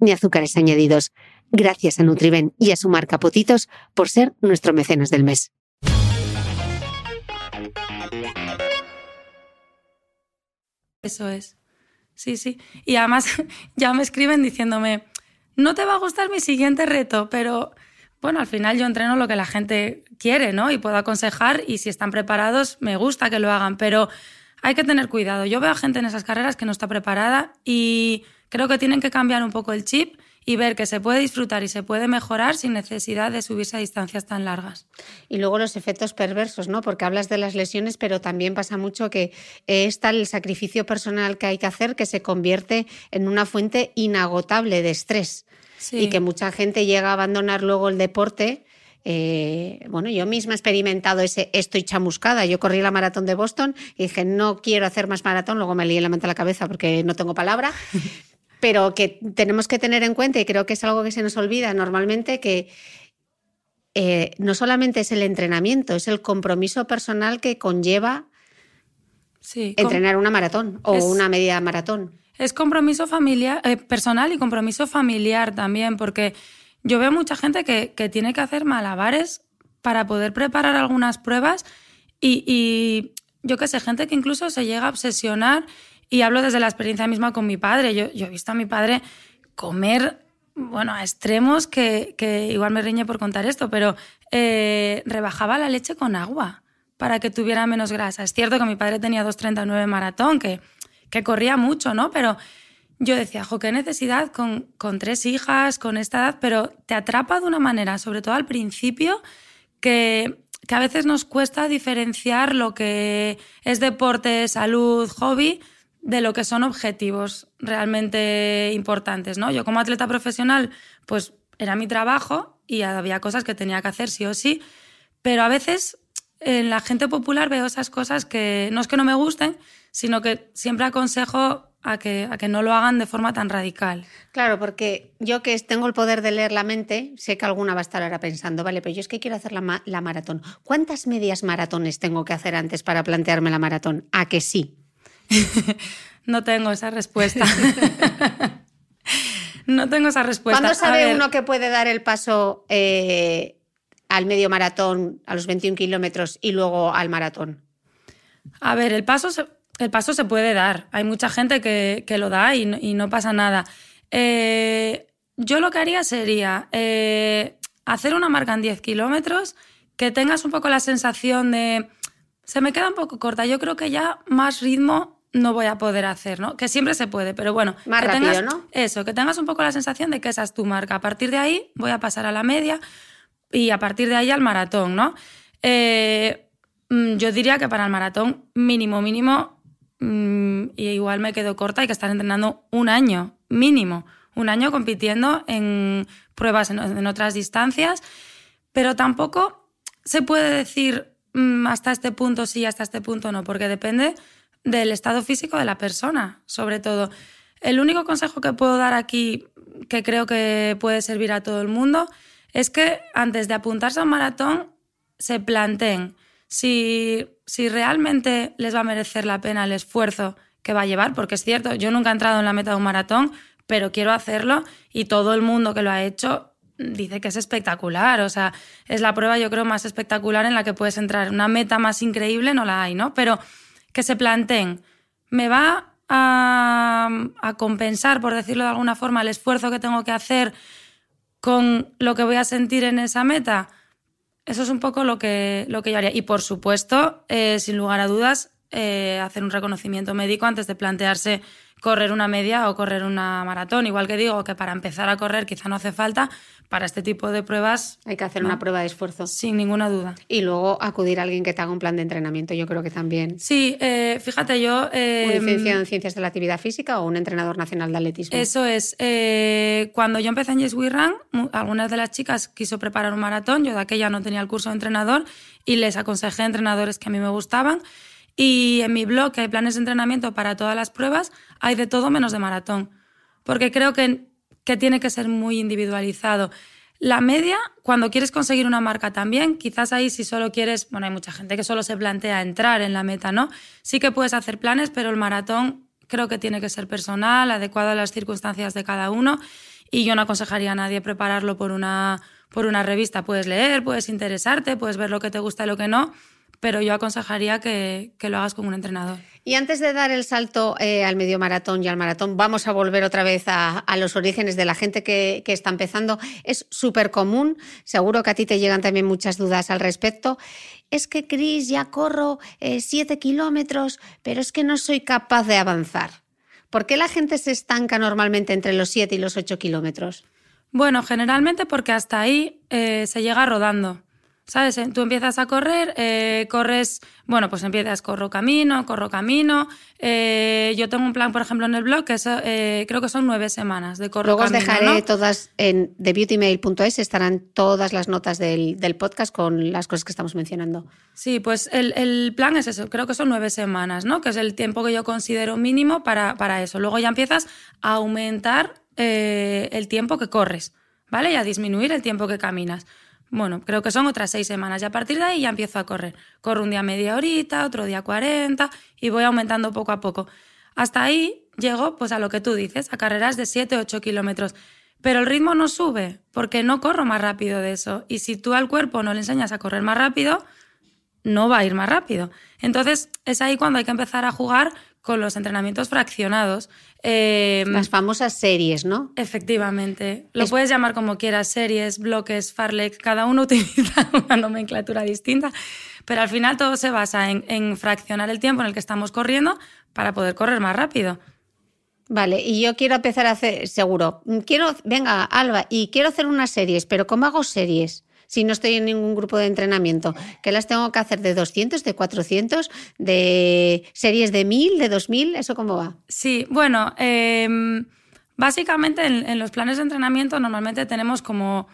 ni azúcares añadidos. Gracias a Nutriben y a su marca Potitos por ser nuestro mecenas del mes. Eso es. Sí, sí. Y además [laughs] ya me escriben diciéndome, no te va a gustar mi siguiente reto, pero bueno, al final yo entreno lo que la gente quiere, ¿no? Y puedo aconsejar y si están preparados, me gusta que lo hagan, pero hay que tener cuidado. Yo veo a gente en esas carreras que no está preparada y creo que tienen que cambiar un poco el chip y ver que se puede disfrutar y se puede mejorar sin necesidad de subirse a distancias tan largas. Y luego los efectos perversos, ¿no? Porque hablas de las lesiones, pero también pasa mucho que es tal el sacrificio personal que hay que hacer que se convierte en una fuente inagotable de estrés. Y que mucha gente llega a abandonar luego el deporte. Eh, bueno, yo misma he experimentado ese estoy chamuscada. Yo corrí la maratón de Boston y dije, no quiero hacer más maratón. Luego me lié la mente a la cabeza porque no tengo palabra. [laughs] pero que tenemos que tener en cuenta, y creo que es algo que se nos olvida normalmente, que eh, no solamente es el entrenamiento, es el compromiso personal que conlleva entrenar una maratón o una media maratón. Es compromiso familiar, eh, personal y compromiso familiar también, porque yo veo mucha gente que, que, tiene que hacer malabares para poder preparar algunas pruebas y, y yo qué sé, gente que incluso se llega a obsesionar y hablo desde la experiencia misma con mi padre. Yo, yo he visto a mi padre comer, bueno, a extremos que, que igual me riñe por contar esto, pero eh, rebajaba la leche con agua para que tuviera menos grasa. Es cierto que mi padre tenía 2.39 maratón, que, que corría mucho, ¿no? Pero yo decía, jo, qué necesidad con, con tres hijas, con esta edad, pero te atrapa de una manera, sobre todo al principio, que que a veces nos cuesta diferenciar lo que es deporte, salud, hobby, de lo que son objetivos realmente importantes, ¿no? Yo como atleta profesional, pues era mi trabajo y había cosas que tenía que hacer sí o sí, pero a veces en la gente popular veo esas cosas que no es que no me gusten, sino que siempre aconsejo a que, a que no lo hagan de forma tan radical. Claro, porque yo que tengo el poder de leer la mente, sé que alguna va a estar ahora pensando, vale, pero yo es que quiero hacer la, la maratón. ¿Cuántas medias maratones tengo que hacer antes para plantearme la maratón? ¿A que sí? [laughs] no tengo esa respuesta. [laughs] no tengo esa respuesta. ¿Cuándo sabe uno que puede dar el paso eh, al medio maratón, a los 21 kilómetros y luego al maratón? A ver, el paso se, el paso se puede dar. Hay mucha gente que, lo da y no, pasa nada. Eh, yo lo que haría sería eh, hacer una marca en 10 kilómetros, que tengas un poco la sensación de, se me queda un poco corta, yo creo que ya más ritmo no voy a poder hacer, ¿no? Que siempre se puede, pero bueno. Más que rápido, tengas, ¿no? Eso, que tengas un poco la sensación de que esa es tu marca. A partir de ahí voy a pasar a la media y a partir de ahí al maratón, ¿no? Eh, mm, yo diría que para el maratón mínimo, mínimo, mm, y igual me quedo corta, hay que estar entrenando un año, mínimo, un año compitiendo en pruebas en, otras distancias, pero tampoco se puede decir mm, hasta este punto sí, hasta este punto no, porque depende del estado físico de la persona, sobre todo. El único consejo que puedo dar aquí, que creo que puede servir a todo el mundo, es que antes de apuntarse a un maratón se planteen si, si realmente les va a merecer la pena el esfuerzo que va a llevar, porque es cierto, yo nunca he entrado en la meta de un maratón, pero quiero hacerlo y todo el mundo que lo ha hecho dice que es espectacular, o sea, es la prueba yo creo más espectacular en la que puedes entrar. Una meta más increíble no la hay, ¿no? Pero que se planteen, ¿me va a, compensar, por decirlo de alguna forma, el esfuerzo que tengo que hacer con lo que voy a sentir en esa meta? Eso es un poco lo que, lo que yo haría. Y por supuesto, eh, sin lugar a dudas, eh, hacer un reconocimiento médico antes de plantearse correr una media o correr una maratón. Igual que digo que para empezar a correr quizá no hace falta, para este tipo de pruebas... Hay que hacer una prueba de esfuerzo. Sin ninguna duda. Y luego acudir a alguien que te haga un plan de entrenamiento, yo creo que también. Sí, eh, fíjate, yo... Eh, ¿Un licenciado en Ciencias de la Actividad Física o un entrenador nacional de atletismo? Eso es. Eh, cuando yo empecé en Yes We Run, algunas de las chicas quiso preparar un maratón, yo de aquella no tenía el curso de entrenador y les aconsejé a entrenadores que a mí me gustaban. Y en mi blog, que hay planes de entrenamiento para todas las pruebas, hay de todo menos de maratón. Porque creo que que tiene que ser muy individualizado. La media, cuando quieres conseguir una marca también, quizás ahí si solo quieres, bueno, hay mucha gente que solo se plantea entrar en la meta, ¿no? Sí que puedes hacer planes, pero el maratón creo que tiene que ser personal, adecuado a las circunstancias de cada uno y yo no aconsejaría a nadie prepararlo por una, por una revista. Puedes leer, puedes interesarte, puedes ver lo que te gusta y lo que no, pero yo aconsejaría que, lo hagas con un entrenador. Y antes de dar el salto eh, al medio maratón y al maratón, vamos a volver otra vez a, los orígenes de la gente que, está empezando. Es súper común, seguro que a ti te llegan también muchas dudas al respecto. Es que, Cris, ya corro eh, siete kilómetros, pero es que no soy capaz de avanzar. ¿Por qué la gente se estanca normalmente entre los siete y los ocho kilómetros? Bueno, generalmente porque hasta ahí eh, se llega rodando. ¿Sabes? Eh, tú empiezas a correr, eh, corres, bueno, pues empiezas, corro camino, corro camino. Eh, yo tengo un plan, por ejemplo, en el blog, que es, creo que son nueve semanas de corro Luego camino. os dejaré todas en thebeautymail.es, estarán todas las notas del, podcast con las cosas que estamos mencionando. Sí, pues el, plan es eso, creo que son nueve semanas, ¿no? Que es el tiempo que yo considero mínimo para, para eso. Luego ya empiezas a aumentar el tiempo que corres, ¿vale? Y a disminuir el tiempo que caminas. Bueno, creo que son otras seis semanas y a partir de ahí ya empiezo a correr. Corro un día media horita, otro día 40 y voy aumentando poco a poco. Hasta ahí llego pues a lo que tú dices, a carreras de 7, 8 kilómetros. Pero el ritmo no sube porque no corro más rápido de eso. Y si tú al cuerpo no le enseñas a correr más rápido, no va a ir más rápido. Entonces es ahí cuando hay que empezar a jugar con los entrenamientos fraccionados. Eh, Las famosas series, ¿no? Efectivamente. Lo puedes llamar como quieras, series, bloques, farlex, cada uno [laughs] utiliza una nomenclatura distinta, pero al final todo se basa en, fraccionar el tiempo en el que estamos corriendo para poder correr más rápido. Vale, y yo quiero empezar a hacer, seguro, quiero, venga, Alba, y quiero hacer unas series, pero ¿cómo hago series? Si no estoy en ningún grupo de entrenamiento? ¿Qué las tengo que hacer de 200, de 400, de series de 1000, de 2000? ¿Eso cómo va? Sí, bueno, em, básicamente en, los planes de entrenamiento normalmente tenemos como,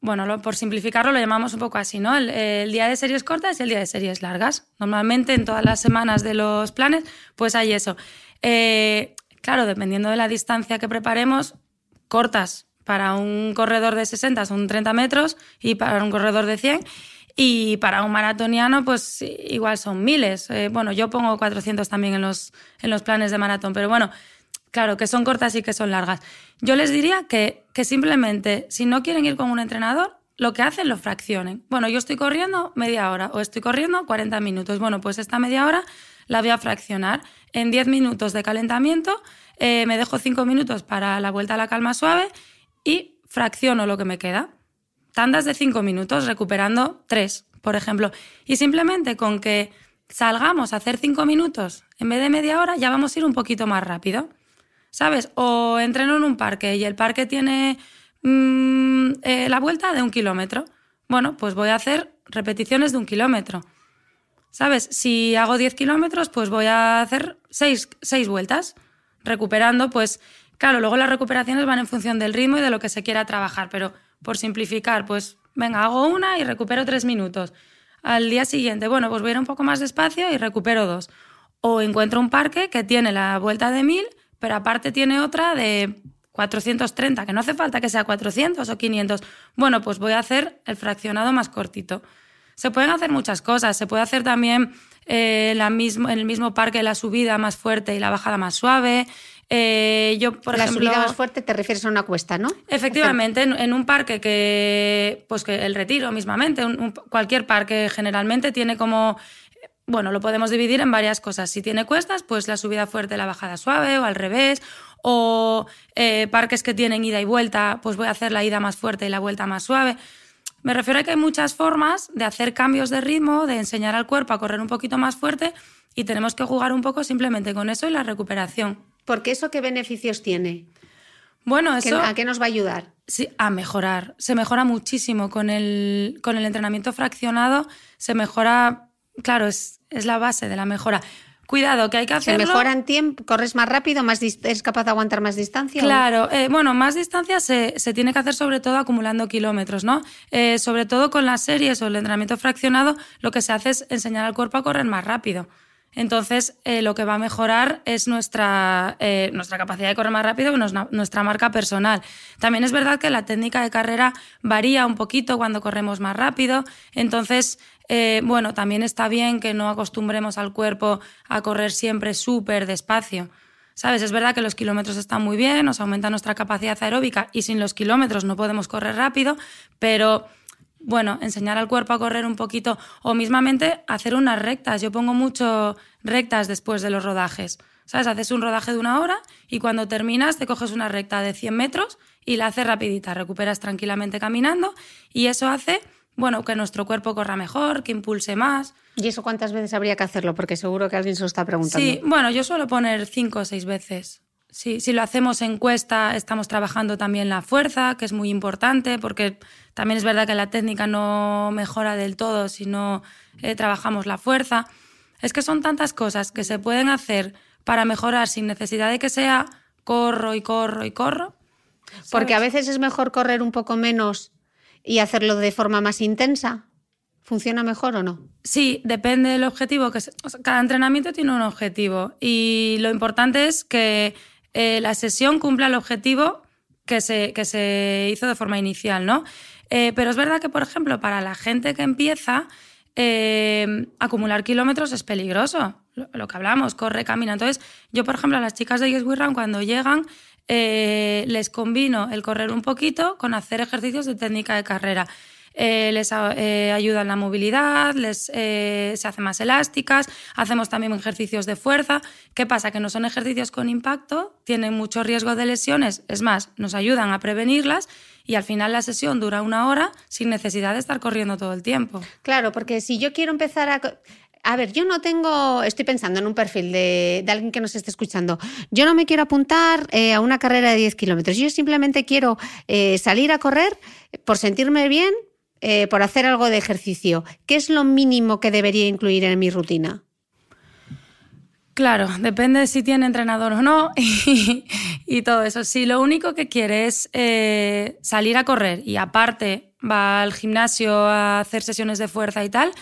bueno, por simplificarlo lo llamamos un poco así, ¿no? El, día de series cortas y el día de series largas. Normalmente en todas las semanas de los planes, pues hay eso. Eh, claro, dependiendo de la distancia que preparemos, cortas para un corredor de 60 son 30 metros y para un corredor de 100 y para un maratoniano, pues igual son miles. Eh, bueno, yo pongo 400 también en los, en los planes de maratón, pero bueno, claro, que son cortas y que son largas. Yo les diría que, que simplemente, si no quieren ir con un entrenador, lo que hacen lo fraccionen. Bueno, yo estoy corriendo media hora o estoy corriendo 40 minutos. Bueno, pues esta media hora la voy a fraccionar. En 10 minutos de calentamiento eh, me dejo 5 minutos para la vuelta a la calma suave y fracciono lo que me queda tandas de cinco minutos, recuperando tres, por ejemplo. Y simplemente con que salgamos a hacer cinco minutos en vez de media hora, ya vamos a ir un poquito más rápido. ¿Sabes? O entreno en un parque y el parque tiene mm, eh, la vuelta de un kilómetro. Bueno, pues voy a hacer repeticiones de un kilómetro. ¿Sabes? Si hago 10 kilómetros, pues voy a hacer seis, seis vueltas, recuperando, pues claro, luego las recuperaciones van en función del ritmo y de lo que se quiera trabajar, pero por simplificar, pues venga, hago una y recupero tres minutos. Al día siguiente, bueno, pues voy a ir un poco más despacio y recupero dos. O encuentro un parque que tiene la vuelta de mil, pero aparte tiene otra de 430, que no hace falta que sea 400 o 500. Bueno, pues voy a hacer el fraccionado más cortito. Se pueden hacer muchas cosas. Se puede hacer también eh, la mismo, en el mismo parque la subida más fuerte y la bajada más suave. Eh, yo, por la ejemplo, subida más fuerte te refieres a una cuesta, ¿no? Efectivamente, en, un parque que, pues que el retiro mismamente, cualquier parque generalmente tiene como, bueno, lo podemos dividir en varias cosas. Si tiene cuestas, pues la subida fuerte, la bajada suave o al revés. O eh, parques que tienen ida y vuelta, pues voy a hacer la ida más fuerte y la vuelta más suave. Me refiero a que hay muchas formas de hacer cambios de ritmo, de enseñar al cuerpo a correr un poquito más fuerte y tenemos que jugar un poco simplemente con eso y la recuperación. Porque eso qué beneficios tiene? Bueno, eso... ¿A qué nos va a ayudar? Sí, a mejorar. Se mejora muchísimo con el, con el entrenamiento fraccionado. Se mejora, claro, es, es la base de la mejora. Cuidado, que hay que hacerlo. ¿Se mejora en tiempo? ¿Corres más rápido? Más ¿Es capaz de aguantar más distancia? Claro, eh, bueno, más distancia se, se, tiene que hacer sobre todo acumulando kilómetros, ¿no? Eh, sobre todo con las series o el entrenamiento fraccionado, lo que se hace es enseñar al cuerpo a correr más rápido. Entonces, eh, lo que va a mejorar es nuestra, eh, nuestra capacidad de correr más rápido, nuestra marca personal. También es verdad que la técnica de carrera varía un poquito cuando corremos más rápido. Entonces, eh, bueno, también está bien que no acostumbremos al cuerpo a correr siempre súper despacio. ¿Sabes? Es verdad que los kilómetros están muy bien, nos aumenta nuestra capacidad aeróbica y sin los kilómetros no podemos correr rápido, pero bueno, enseñar al cuerpo a correr un poquito o mismamente hacer unas rectas. Yo pongo mucho rectas después de los rodajes. ¿Sabes? Haces un rodaje de una hora y cuando terminas te coges una recta de 100 metros y la haces rapidita, recuperas tranquilamente caminando y eso hace, bueno, que nuestro cuerpo corra mejor, que impulse más. ¿Y eso cuántas veces habría que hacerlo? Porque seguro que alguien se lo está preguntando. Sí, bueno, yo suelo poner cinco o seis veces. Sí, si lo hacemos en cuesta, estamos trabajando también la fuerza, que es muy importante, porque también es verdad que la técnica no mejora del todo si no eh, trabajamos la fuerza. Es que son tantas cosas que se pueden hacer para mejorar sin necesidad de que sea corro y corro y corro. Porque a veces es mejor correr un poco menos y hacerlo de forma más intensa. ¿Funciona mejor o no? Sí, depende del objetivo. Que cada entrenamiento tiene un objetivo y lo importante es que eh, la sesión cumpla el objetivo que se, que se hizo de forma inicial, ¿no? Eh, pero es verdad que, por ejemplo, para la gente que empieza, eh, acumular kilómetros es peligroso. Lo, que hablamos, corre, camina. Entonces, yo, por ejemplo, a las chicas de Yes We Run, cuando llegan, les combino el correr un poquito con hacer ejercicios de técnica de carrera. Eh, les eh, ayuda en la movilidad, les, eh, se hacen más elásticas, hacemos también ejercicios de fuerza. ¿Qué pasa? Que no son ejercicios con impacto, tienen mucho riesgo de lesiones, es más, nos ayudan a prevenirlas y al final la sesión dura una hora sin necesidad de estar corriendo todo el tiempo. Claro, porque si yo quiero empezar a... A ver, yo no tengo, estoy pensando en un perfil de, alguien que nos esté escuchando. Yo no me quiero apuntar a una carrera de 10 kilómetros. Yo simplemente quiero salir a correr por sentirme bien, eh, por hacer algo de ejercicio, ¿qué es lo mínimo que debería incluir en mi rutina? Claro, depende de si tiene entrenador o no [laughs] y, todo eso. Si lo único que quiere es eh, salir a correr y aparte va al gimnasio a hacer sesiones de fuerza y tal,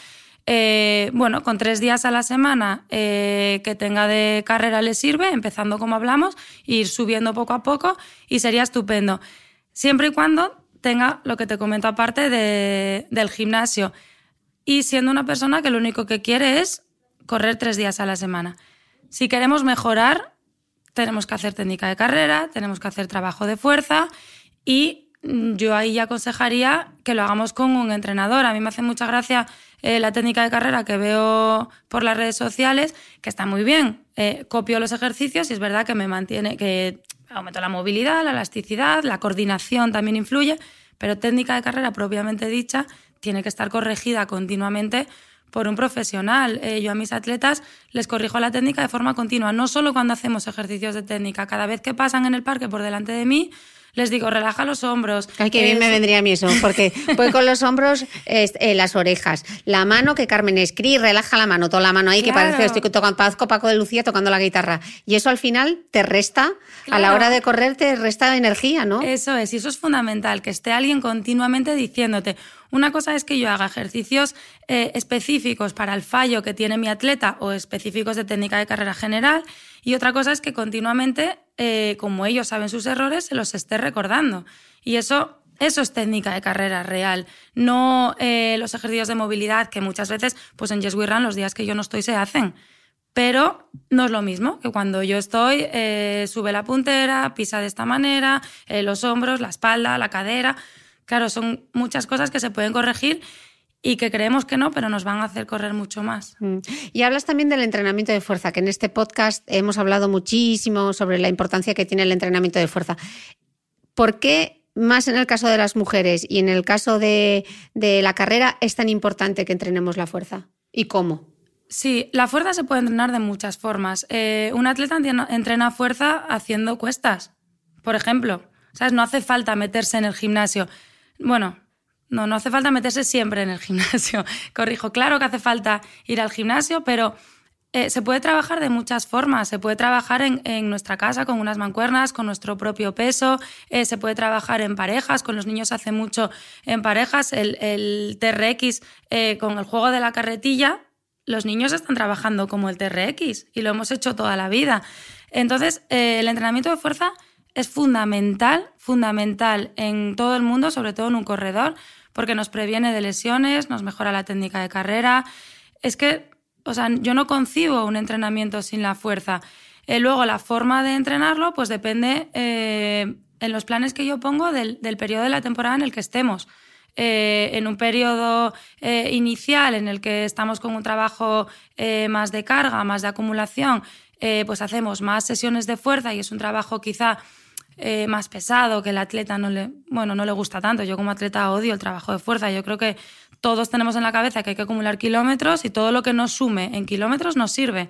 eh, bueno, con tres días a la semana que tenga de carrera le sirve, empezando como hablamos, ir subiendo poco a poco y sería estupendo. Siempre y cuando tenga lo que te comento aparte del gimnasio y siendo una persona que lo único que quiere es correr tres días a la semana. Si queremos mejorar, tenemos que hacer técnica de carrera, tenemos que hacer trabajo de fuerza y mm, yo ahí ya aconsejaría que lo hagamos con un entrenador. A mí me hace mucha gracia eh, la técnica de carrera que veo por las redes sociales, que está muy bien. Eh, copio los ejercicios y es verdad que me mantiene, que aumento la movilidad, la elasticidad, la coordinación también influye, pero técnica de carrera propiamente dicha tiene que estar corregida continuamente por un profesional. Eh, yo a mis atletas les corrijo la técnica de forma continua, no solo cuando hacemos ejercicios de técnica, cada vez que pasan en el parque por delante de mí, les digo, relaja los hombros. Ay, qué bien me vendría a mí eso, porque [laughs] voy con los hombros, eh, las orejas, la mano que Carmen escribe, relaja la mano, toda la mano ahí, que parece que estoy tocando, Paco de Lucía tocando la guitarra. Y eso al final te resta, a la hora de correr, te resta energía, ¿no? Eso es, y eso es fundamental, que esté alguien continuamente diciéndote, una cosa es que yo haga ejercicios eh, específicos para el fallo que tiene mi atleta o específicos de técnica de carrera general y otra cosa es que continuamente, eh, como ellos saben sus errores, se los esté recordando. Y eso, eso es técnica de carrera real, no eh, los ejercicios de movilidad que muchas veces, pues en Yes We Run, los días que yo no estoy se hacen. Pero no es lo mismo que cuando yo estoy, sube la puntera, pisa de esta manera, los hombros, la espalda, la cadera. Claro, son muchas cosas que se pueden corregir y que creemos que no, pero nos van a hacer correr mucho más. Mm. Y hablas también del entrenamiento de fuerza, que en este podcast hemos hablado muchísimo sobre la importancia que tiene el entrenamiento de fuerza. ¿Por qué más en el caso de las mujeres y en el caso de, la carrera es tan importante que entrenemos la fuerza? ¿Y cómo? Sí, la fuerza se puede entrenar de muchas formas. Eh, un atleta entrena fuerza haciendo cuestas, por ejemplo. ¿Sabes? No hace falta meterse en el gimnasio bueno, no, no hace falta meterse siempre en el gimnasio. [laughs] Corrijo, claro que hace falta ir al gimnasio, pero eh, se puede trabajar de muchas formas. Se puede trabajar en, nuestra casa con unas mancuernas, con nuestro propio peso. Eh, se puede trabajar en parejas. Con los niños hace mucho en parejas. El, TRX eh, con el juego de la carretilla. Los niños están trabajando como el TRX y lo hemos hecho toda la vida. Entonces, el entrenamiento de fuerza es fundamental, fundamental en todo el mundo, sobre todo en un corredor, porque nos previene de lesiones, nos mejora la técnica de carrera. Es que, o sea, yo no concibo un entrenamiento sin la fuerza. Eh, luego, la forma de entrenarlo, pues depende eh, en los planes que yo pongo del, periodo de la temporada en el que estemos. Eh, en un periodo inicial en el que estamos con un trabajo más de carga, más de acumulación, pues hacemos más sesiones de fuerza y es un trabajo quizá eh, más pesado, que el atleta no le, bueno, no le gusta tanto. Yo como atleta odio el trabajo de fuerza. Yo creo que todos tenemos en la cabeza que hay que acumular kilómetros y todo lo que nos sume en kilómetros nos sirve.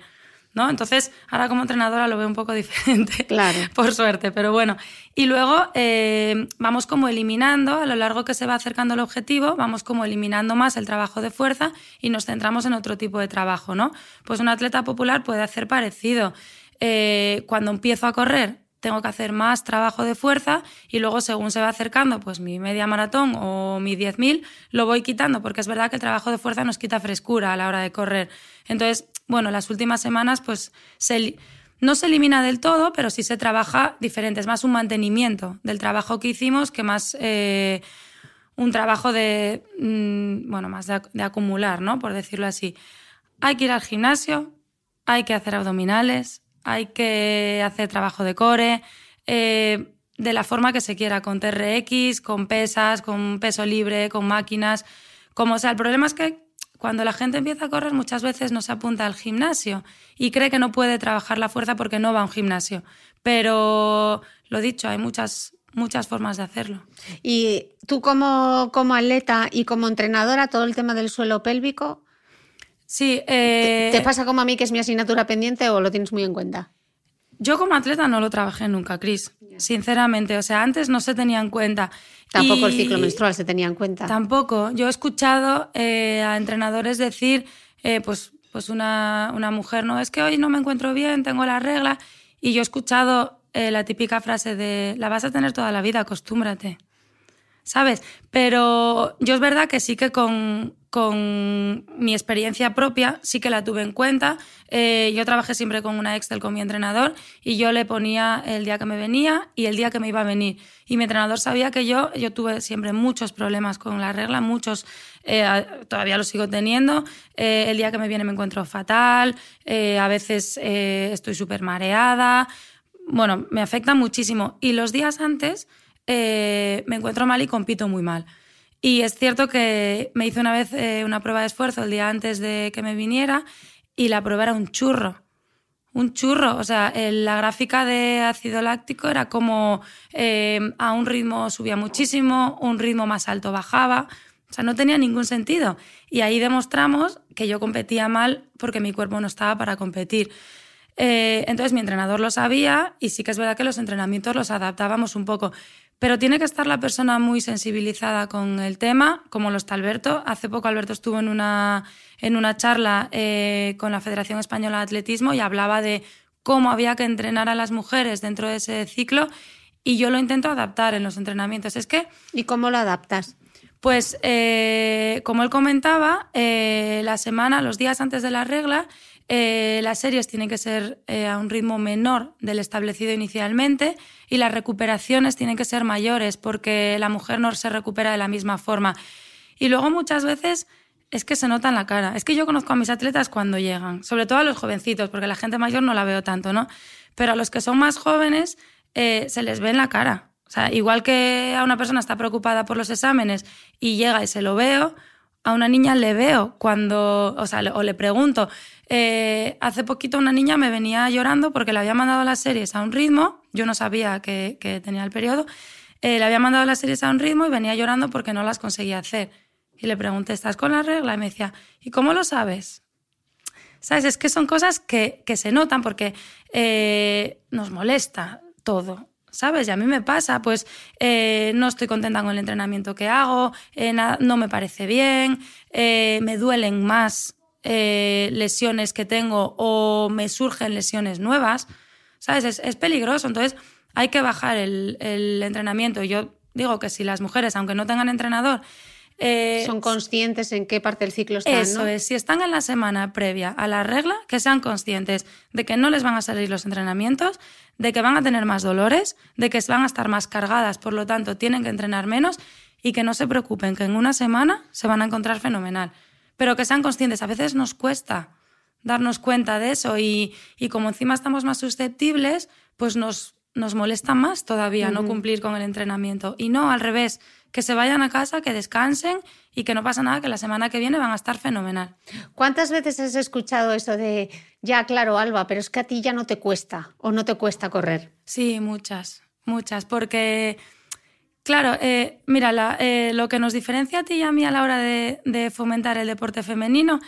¿No? Entonces, ahora como entrenadora lo veo un poco [laughs] diferente, claro. por suerte, pero bueno. Y luego eh, vamos como eliminando, a lo largo que se va acercando el objetivo, vamos como eliminando más el trabajo de fuerza y nos centramos en otro tipo de trabajo, ¿no? Pues un atleta popular puede hacer parecido. Eh, cuando empiezo a correr, tengo que hacer más trabajo de fuerza y luego según se va acercando pues mi media maratón o mi 10.000 lo voy quitando porque es verdad que el trabajo de fuerza nos quita frescura a la hora de correr. Entonces, bueno, las últimas semanas pues no se elimina del todo, pero sí se trabaja diferente, es más un mantenimiento del trabajo que hicimos que más eh, un trabajo de, mm, bueno, más de acumular, ¿no? Por decirlo así. Hay que ir al gimnasio, hay que hacer abdominales, hay que hacer trabajo de core, eh, de la forma que se quiera, con TRX, con pesas, con peso libre, con máquinas, como sea. El problema es que cuando la gente empieza a correr muchas veces no se apunta al gimnasio y cree que no puede trabajar la fuerza porque no va a un gimnasio. Pero lo dicho, hay muchas, muchas formas de hacerlo. Y tú como, como atleta y como entrenadora, todo el tema del suelo pélvico, Sí. ¿Te, eh, pasa como a mí que es mi asignatura pendiente o lo tienes muy en cuenta? Yo como atleta no lo trabajé nunca, Cris, sinceramente. O sea, antes no se tenía en cuenta. Tampoco el ciclo menstrual se tenía en cuenta. Tampoco. Yo he escuchado eh, a entrenadores decir, eh, pues, pues una, una mujer, no, es que hoy no me encuentro bien, tengo la regla. Y yo he escuchado eh, la típica frase de, la vas a tener toda la vida, acostúmbrate. ¿Sabes? Pero yo es verdad que sí que con, con mi experiencia propia sí que la tuve en cuenta. Eh, yo trabajé siempre con una Excel con mi entrenador y yo le ponía el día que me venía y el día que me iba a venir. Y mi entrenador sabía que yo, yo tuve siempre muchos problemas con la regla, muchos, eh, todavía los sigo teniendo. Eh, el día que me viene me encuentro fatal, a veces estoy súper mareada. Bueno, me afecta muchísimo. Y los días antes me encuentro mal y compito muy mal. Y es cierto que me hice una vez eh, una prueba de esfuerzo el día antes de que me viniera y la prueba era un churro. Un churro. O sea, el- la gráfica de ácido láctico era como eh, a un ritmo subía muchísimo, un ritmo más alto bajaba. O sea, no tenía ningún sentido. Y ahí demostramos que yo competía mal porque mi cuerpo no estaba para competir. Eh, entonces mi entrenador lo sabía y sí que es verdad que los entrenamientos los adaptábamos un poco. Pero tiene que estar la persona muy sensibilizada con el tema, como lo está Alberto. Hace poco Alberto estuvo en una, en una charla eh, con la Federación Española de Atletismo y hablaba de cómo había que entrenar a las mujeres dentro de ese ciclo y yo lo intento adaptar en los entrenamientos. Es que ¿Y cómo lo adaptas? pues, eh, como él comentaba, eh, la semana, los días antes de la regla, eh, las series tienen que ser eh, a un ritmo menor del establecido inicialmente y las recuperaciones tienen que ser mayores porque la mujer no se recupera de la misma forma. Y luego muchas veces es que se nota en la cara. Es que yo conozco a mis atletas cuando llegan, sobre todo a los jovencitos, porque la gente mayor no la veo tanto, ¿no? Pero a los que son más jóvenes eh, se les ve en la cara. O sea, igual que a una persona está preocupada por los exámenes y llega y se lo veo, a una niña le veo cuando, o sea, le- o le pregunto. Eh, hace poquito una niña me venía llorando porque le había mandado las series a un ritmo, yo no sabía que, que tenía el periodo, eh, le había mandado las series a un ritmo y venía llorando porque no las conseguía hacer. Y le pregunté, ¿estás con la regla? Y me decía, ¿y cómo lo sabes? ¿Sabes? Es que son cosas que, que se notan porque eh, nos molesta todo. ¿Sabes? Y a mí me pasa, pues eh, no estoy contenta con el entrenamiento que hago, eh, no me parece bien, eh, me duelen más lesiones que tengo o me surgen lesiones nuevas. ¿Sabes? Es, es peligroso. Entonces hay que bajar el, el entrenamiento. Yo digo que si las mujeres, aunque no tengan entrenador, eh, Son conscientes en qué parte del ciclo están, eso ¿no? es, si están en la semana previa a la regla, que sean conscientes de que no les van a salir los entrenamientos, de que van a tener más dolores, de que van a estar más cargadas, por lo tanto tienen que entrenar menos y que no se preocupen, que en una semana se van a encontrar fenomenal. Pero que sean conscientes, a veces nos cuesta darnos cuenta de eso y, y como encima estamos más susceptibles, pues nos, nos molesta más todavía no cumplir con el entrenamiento. Y no, al revés, que se vayan a casa, que descansen y que no pasa nada, que la semana que viene van a estar fenomenal. ¿Cuántas veces has escuchado eso de, ya, claro, Alba, pero es que a ti ya no te cuesta o no te cuesta correr? Sí, muchas, muchas, porque, claro, eh, mira, la- eh, lo que nos diferencia a ti y a mí a la hora de, de fomentar el deporte femenino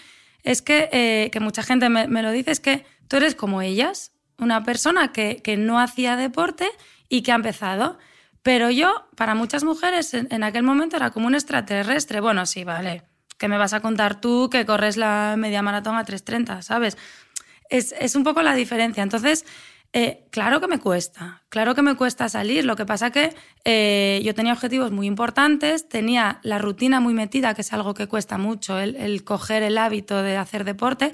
es que, eh, que mucha gente me, me lo dice, es que tú eres como ellas, una persona que, que no hacía deporte y que ha empezado. Pero yo, para muchas mujeres, en, aquel momento era como un extraterrestre. Bueno, sí, vale, ¿qué me vas a contar tú que corres la media maratón a 3.30, sabes? es, es un poco la diferencia. Entonces, eh, claro que me cuesta, claro que me cuesta salir. Lo que pasa que eh, yo tenía objetivos muy importantes, tenía la rutina muy metida, que es algo que cuesta mucho, el, el coger el hábito de hacer deporte.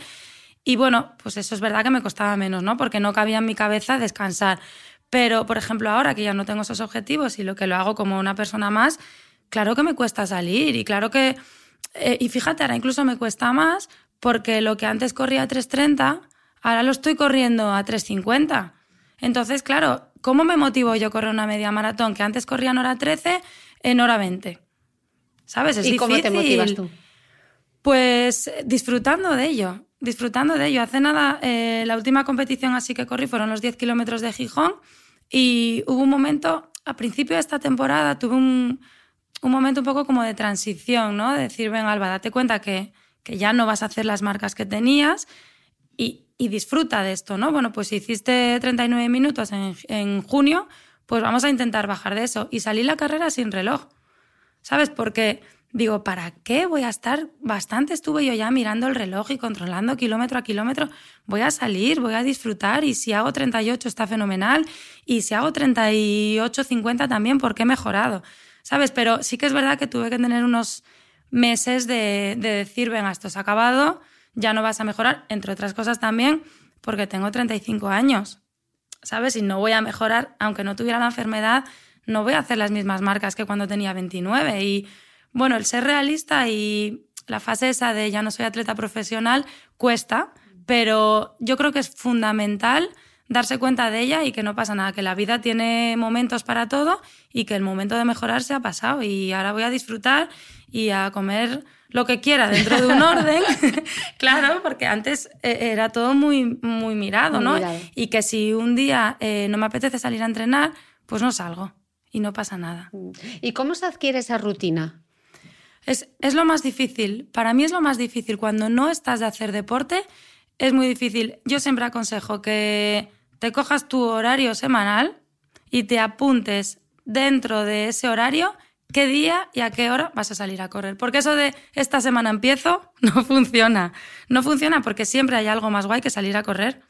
Y bueno, pues eso es verdad que me costaba menos, ¿no? Porque no cabía en mi cabeza descansar. Pero, por ejemplo, ahora que ya no tengo esos objetivos y lo que lo hago como una persona más, claro que me cuesta salir y claro que... eh, y fíjate, ahora incluso me cuesta más porque lo que antes corría a 3.30, ahora lo estoy corriendo a 3.50. Entonces, claro, ¿cómo me motivo yo a correr una media maratón que antes corría en hora 13 en hora 20? ¿Sabes? Es ¿Y cómo te motivas tú? Pues disfrutando de ello, disfrutando de ello. Hace nada, eh, la última competición así que corrí fueron los 10 kilómetros de Gijón y hubo un momento, a principio de esta temporada, tuve un, un momento un poco como de transición, ¿no? De decir, venga, Alba, date cuenta que, que ya no vas a hacer las marcas que tenías y, y disfruta de esto, ¿no? Bueno, pues si hiciste 39 minutos en, en junio, pues vamos a intentar bajar de eso. Y salí la carrera sin reloj, ¿sabes? Porque digo, ¿para qué voy a estar? Bastante estuve yo ya mirando el reloj y controlando kilómetro a kilómetro. Voy a salir, voy a disfrutar y si hago 38 está fenomenal y si hago 38, 50 también porque he mejorado, ¿sabes? Pero sí que es verdad que tuve que tener unos meses de, de decir, venga, esto se acabado, ya no vas a mejorar, entre otras cosas también porque tengo 35 años, ¿sabes? Y no voy a mejorar, aunque no tuviera la enfermedad, no voy a hacer las mismas marcas que cuando tenía 29 y bueno, el ser realista y la fase esa de ya no soy atleta profesional cuesta, pero yo creo que es fundamental darse cuenta de ella y que no pasa nada, que la vida tiene momentos para todo y que el momento de mejorar se ha pasado y ahora voy a disfrutar y a comer lo que quiera dentro de un orden, [laughs] claro, porque antes eh, era todo muy, muy mirado, ¿no? Y que si un día eh, no me apetece salir a entrenar, pues no salgo y no pasa nada. ¿Y cómo se adquiere esa rutina? Es, es lo más difícil. Para mí es lo más difícil. Cuando no estás de hacer deporte, es muy difícil. Yo siempre aconsejo que te cojas tu horario semanal y te apuntes dentro de ese horario qué día y a qué hora vas a salir a correr. Porque eso de esta semana empiezo [laughs] no funciona. No funciona porque siempre hay algo más guay que salir a correr.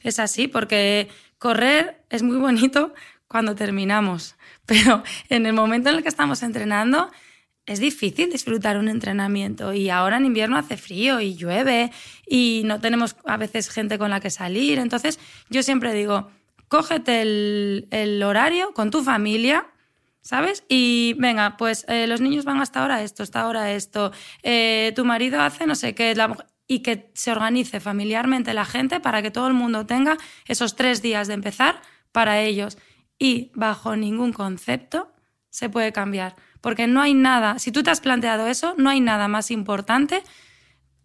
Es así, porque correr es muy bonito cuando terminamos. [laughs] Pero en el momento en el que estamos entrenando, es difícil disfrutar un entrenamiento y ahora en invierno hace frío y llueve y no tenemos a veces gente con la que salir. Entonces yo siempre digo, cógete el, horario con tu familia, ¿sabes? Y venga, pues eh, los niños van hasta ahora esto, hasta ahora esto, eh, tu marido hace no sé qué, y que se organice familiarmente la gente para que todo el mundo tenga esos tres días de empezar para ellos. Y bajo ningún concepto se puede cambiar porque no hay nada, si tú te has planteado eso, no hay nada más importante,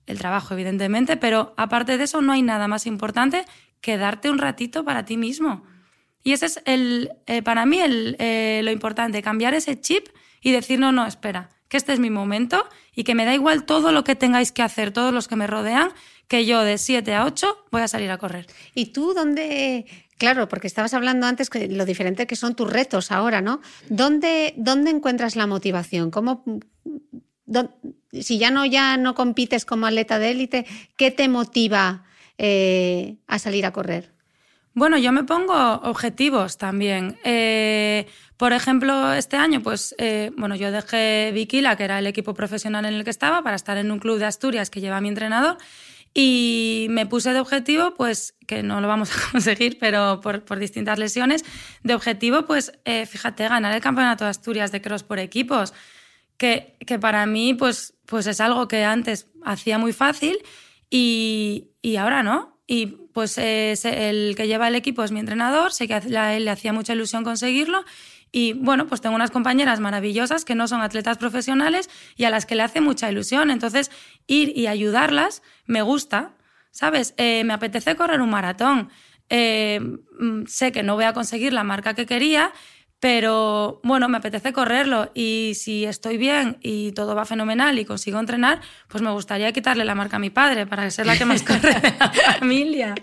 el trabajo evidentemente, pero aparte de eso no hay nada más importante que darte un ratito para ti mismo. Y ese es el, eh, para mí el, eh, lo importante, cambiar ese chip y decir, no, no, espera, que este es mi momento y que me da igual todo lo que tengáis que hacer, todos los que me rodean, que yo de 7 a 8 voy a salir a correr. ¿Y tú dónde Claro, porque estabas hablando antes que lo diferente que son tus retos ahora, ¿no? ¿Dónde, encuentras la motivación? ¿Cómo, si ya no, ya no compites como atleta de élite, ¿qué te motiva eh, a salir a correr? Bueno, yo me pongo objetivos también. Eh, por ejemplo, este año, pues, eh, bueno, yo dejé Viquila, que era el equipo profesional en el que estaba, para estar en un club de Asturias que lleva mi entrenador. Y me puse de objetivo, pues que no lo vamos a [laughs] conseguir, pero por, por distintas lesiones, de objetivo, pues eh, fíjate, ganar el campeonato de Asturias de cross por equipos, que, que para mí pues, pues es algo que antes hacía muy fácil y, y ahora no. Y pues el que lleva el equipo es mi entrenador, sé que a le hacía mucha ilusión conseguirlo y bueno, pues tengo unas compañeras maravillosas que no son atletas profesionales y a las que le hace mucha ilusión. Entonces, ir y ayudarlas me gusta, ¿sabes? Eh, me apetece correr un maratón. Eh, mm, sé que no voy a conseguir la marca que quería, pero bueno, me apetece correrlo y si estoy bien y todo va fenomenal y consigo entrenar, pues me gustaría quitarle la marca a mi padre para ser la que más corre de [laughs] la familia.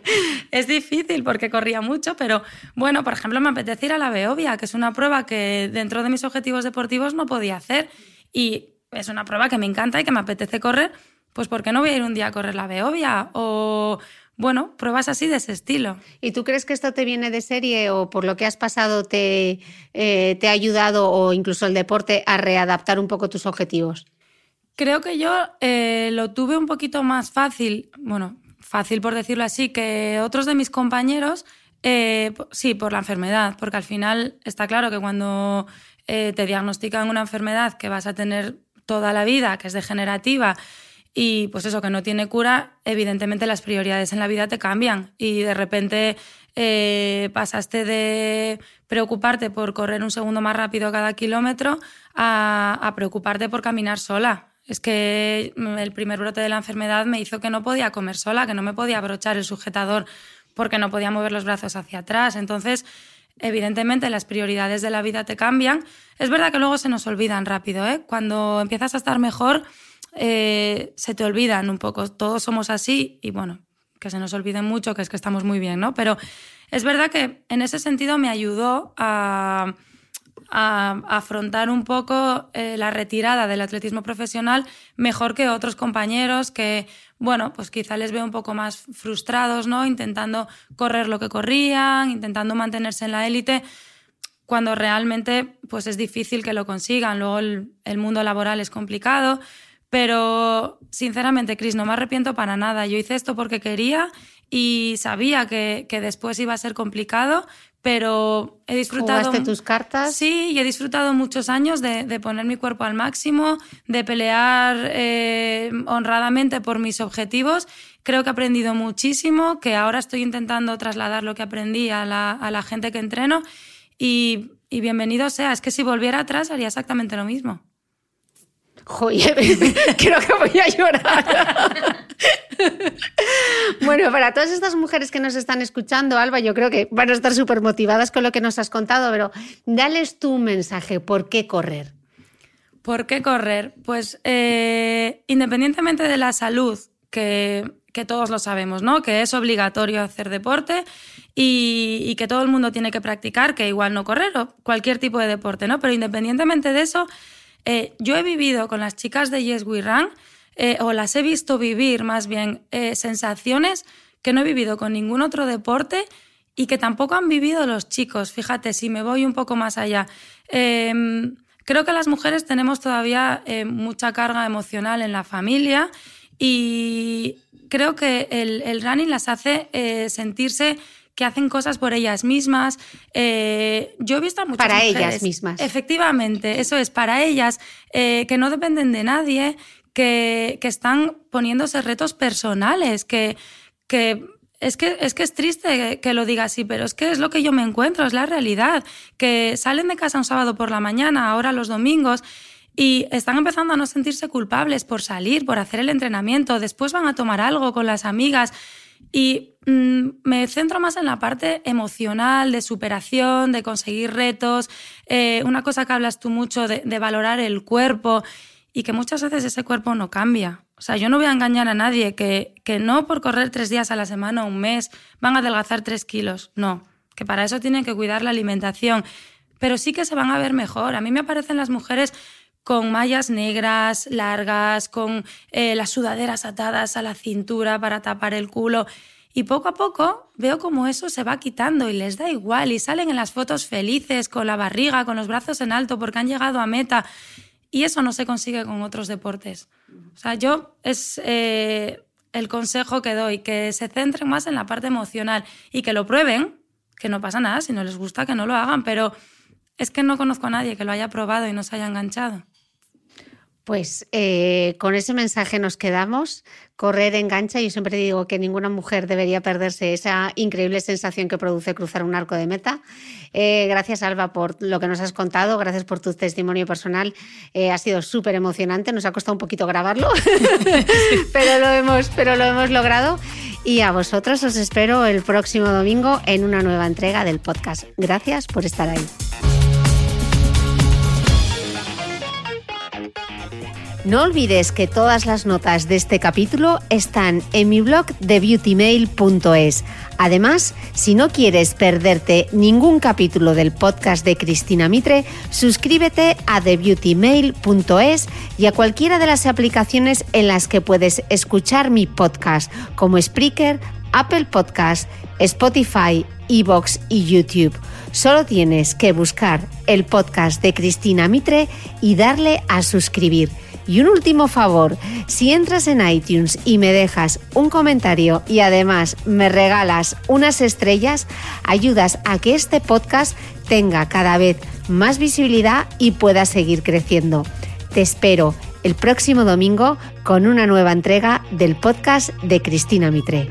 Es difícil porque corría mucho, pero bueno, por ejemplo, me apetece ir a la Beovia, que es una prueba que dentro de mis objetivos deportivos no podía hacer y es una prueba que me encanta y que me apetece correr, pues ¿por qué no voy a ir un día a correr la Beovia? O bueno, pruebas así de ese estilo. ¿Y tú crees que esto te viene de serie o por lo que has pasado te, eh, te ha ayudado o incluso el deporte a readaptar un poco tus objetivos? Creo que yo eh, lo tuve un poquito más fácil, bueno, fácil por decirlo así, que otros de mis compañeros, eh, sí, por la enfermedad, porque al final está claro que cuando te diagnostican una enfermedad que vas a tener toda la vida, que es degenerativa, y pues eso, que no tiene cura, evidentemente las prioridades en la vida te cambian y de repente eh, pasaste de preocuparte por correr un segundo más rápido cada kilómetro a, preocuparte por caminar sola. Es que el primer brote de la enfermedad me hizo que no podía comer sola, que no me podía abrochar el sujetador porque no podía mover los brazos hacia atrás. Entonces, evidentemente las prioridades de la vida te cambian. Es verdad que luego se nos olvidan rápido, ¿eh? Cuando empiezas a estar mejor, eh, se te olvidan un poco. Todos somos así y bueno, que se nos olvide mucho, que es que estamos muy bien, ¿no? Pero es verdad que en ese sentido me ayudó a, afrontar un poco eh, la retirada del atletismo profesional mejor que otros compañeros que, bueno, pues quizá les veo un poco más frustrados, ¿no? Intentando correr lo que corrían, intentando mantenerse en la élite cuando realmente pues es difícil que lo consigan. Luego el mundo laboral es complicado pero sinceramente, Cris, no me arrepiento para nada. Yo hice esto porque quería y sabía que, después iba a ser complicado, pero he disfrutado. ¿Jugaste tus cartas? Sí, y he disfrutado muchos años de, poner mi cuerpo al máximo, de pelear eh, honradamente por mis objetivos. Creo que he aprendido muchísimo, que ahora estoy intentando trasladar lo que aprendí a la, gente que entreno. Y, y bienvenido sea, es que si volviera atrás haría exactamente lo mismo. Joder, [laughs] creo que voy a llorar. [laughs] bueno, para todas estas mujeres que nos están escuchando, Alba, yo creo que van a estar súper motivadas con lo que nos has contado, pero dales tu mensaje, ¿por qué correr? ¿Por qué correr? Pues eh, independientemente de la salud, que, todos lo sabemos, ¿no? Que es obligatorio hacer deporte y, y, que todo el mundo tiene que practicar, que igual no correr o cualquier tipo de deporte, ¿no? Pero independientemente de eso, eh, yo he vivido con las chicas de Yes We Run, eh, o las he visto vivir más bien eh, sensaciones que no he vivido con ningún otro deporte y que tampoco han vivido los chicos. Fíjate, si me voy un poco más allá. Em, creo que las mujeres tenemos todavía mucha carga emocional en la familia y creo que el, el running las hace sentirse que hacen cosas por ellas mismas. Eh, yo he visto a muchas Para ellas mismas. Efectivamente, eso es, para ellas, eh, que no dependen de nadie, que, que están poniéndose retos personales, que, que es que, es que es triste que lo diga así, pero es que es lo que yo me encuentro, es la realidad. Que salen de casa un sábado por la mañana, ahora los domingos, y están empezando a no sentirse culpables por salir, por hacer el entrenamiento, después van a tomar algo con las amigas. Y me centro más en la parte emocional, de superación, de conseguir retos. Eh, una cosa que hablas tú mucho de, valorar el cuerpo y que muchas veces ese cuerpo no cambia. O sea, yo no voy a engañar a nadie que, que no por correr tres días a la semana o un mes van a adelgazar tres kilos. No, que para eso tienen que cuidar la alimentación. Pero sí que se van a ver mejor. A mí me aparecen las mujeres con mallas negras, largas, con eh, las sudaderas atadas a la cintura para tapar el culo. Y poco a poco veo como eso se va quitando y les da igual y salen en las fotos felices, con la barriga, con los brazos en alto porque han llegado a meta. Y eso no se consigue con otros deportes. O sea, yo es eh, el consejo que doy, que se centren más en la parte emocional y que lo prueben, que no pasa nada, si no les gusta que no lo hagan, pero es que no conozco a nadie que lo haya probado y no se haya enganchado. Pues eh, con ese mensaje nos quedamos. Correr engancha. Yo siempre digo que ninguna mujer debería perderse esa increíble sensación que produce cruzar un arco de meta. Eh, gracias, Alba, por lo que nos has contado. Gracias por tu testimonio personal. Eh, ha sido súper emocionante. Nos ha costado un poquito grabarlo, [laughs] pero, lo hemos, pero lo hemos logrado. Y a vosotros os espero el próximo domingo en una nueva entrega del podcast. Gracias por estar ahí. No olvides que todas las notas de este capítulo están en mi blog de beautymail.es. Además, si no quieres perderte ningún capítulo del podcast de Cristina Mitre, suscríbete a thebeautymail.es y a cualquiera de las aplicaciones en las que puedes escuchar mi podcast, como Spreaker, Apple Podcast, Spotify, Evox y YouTube. Solo tienes que buscar el podcast de Cristina Mitre y darle a suscribir. Y un último favor, si entras en iTunes y me dejas un comentario y además me regalas unas estrellas, ayudas a que este podcast tenga cada vez más visibilidad y pueda seguir creciendo. Te espero el próximo domingo con una nueva entrega del podcast de Cristina Mitre.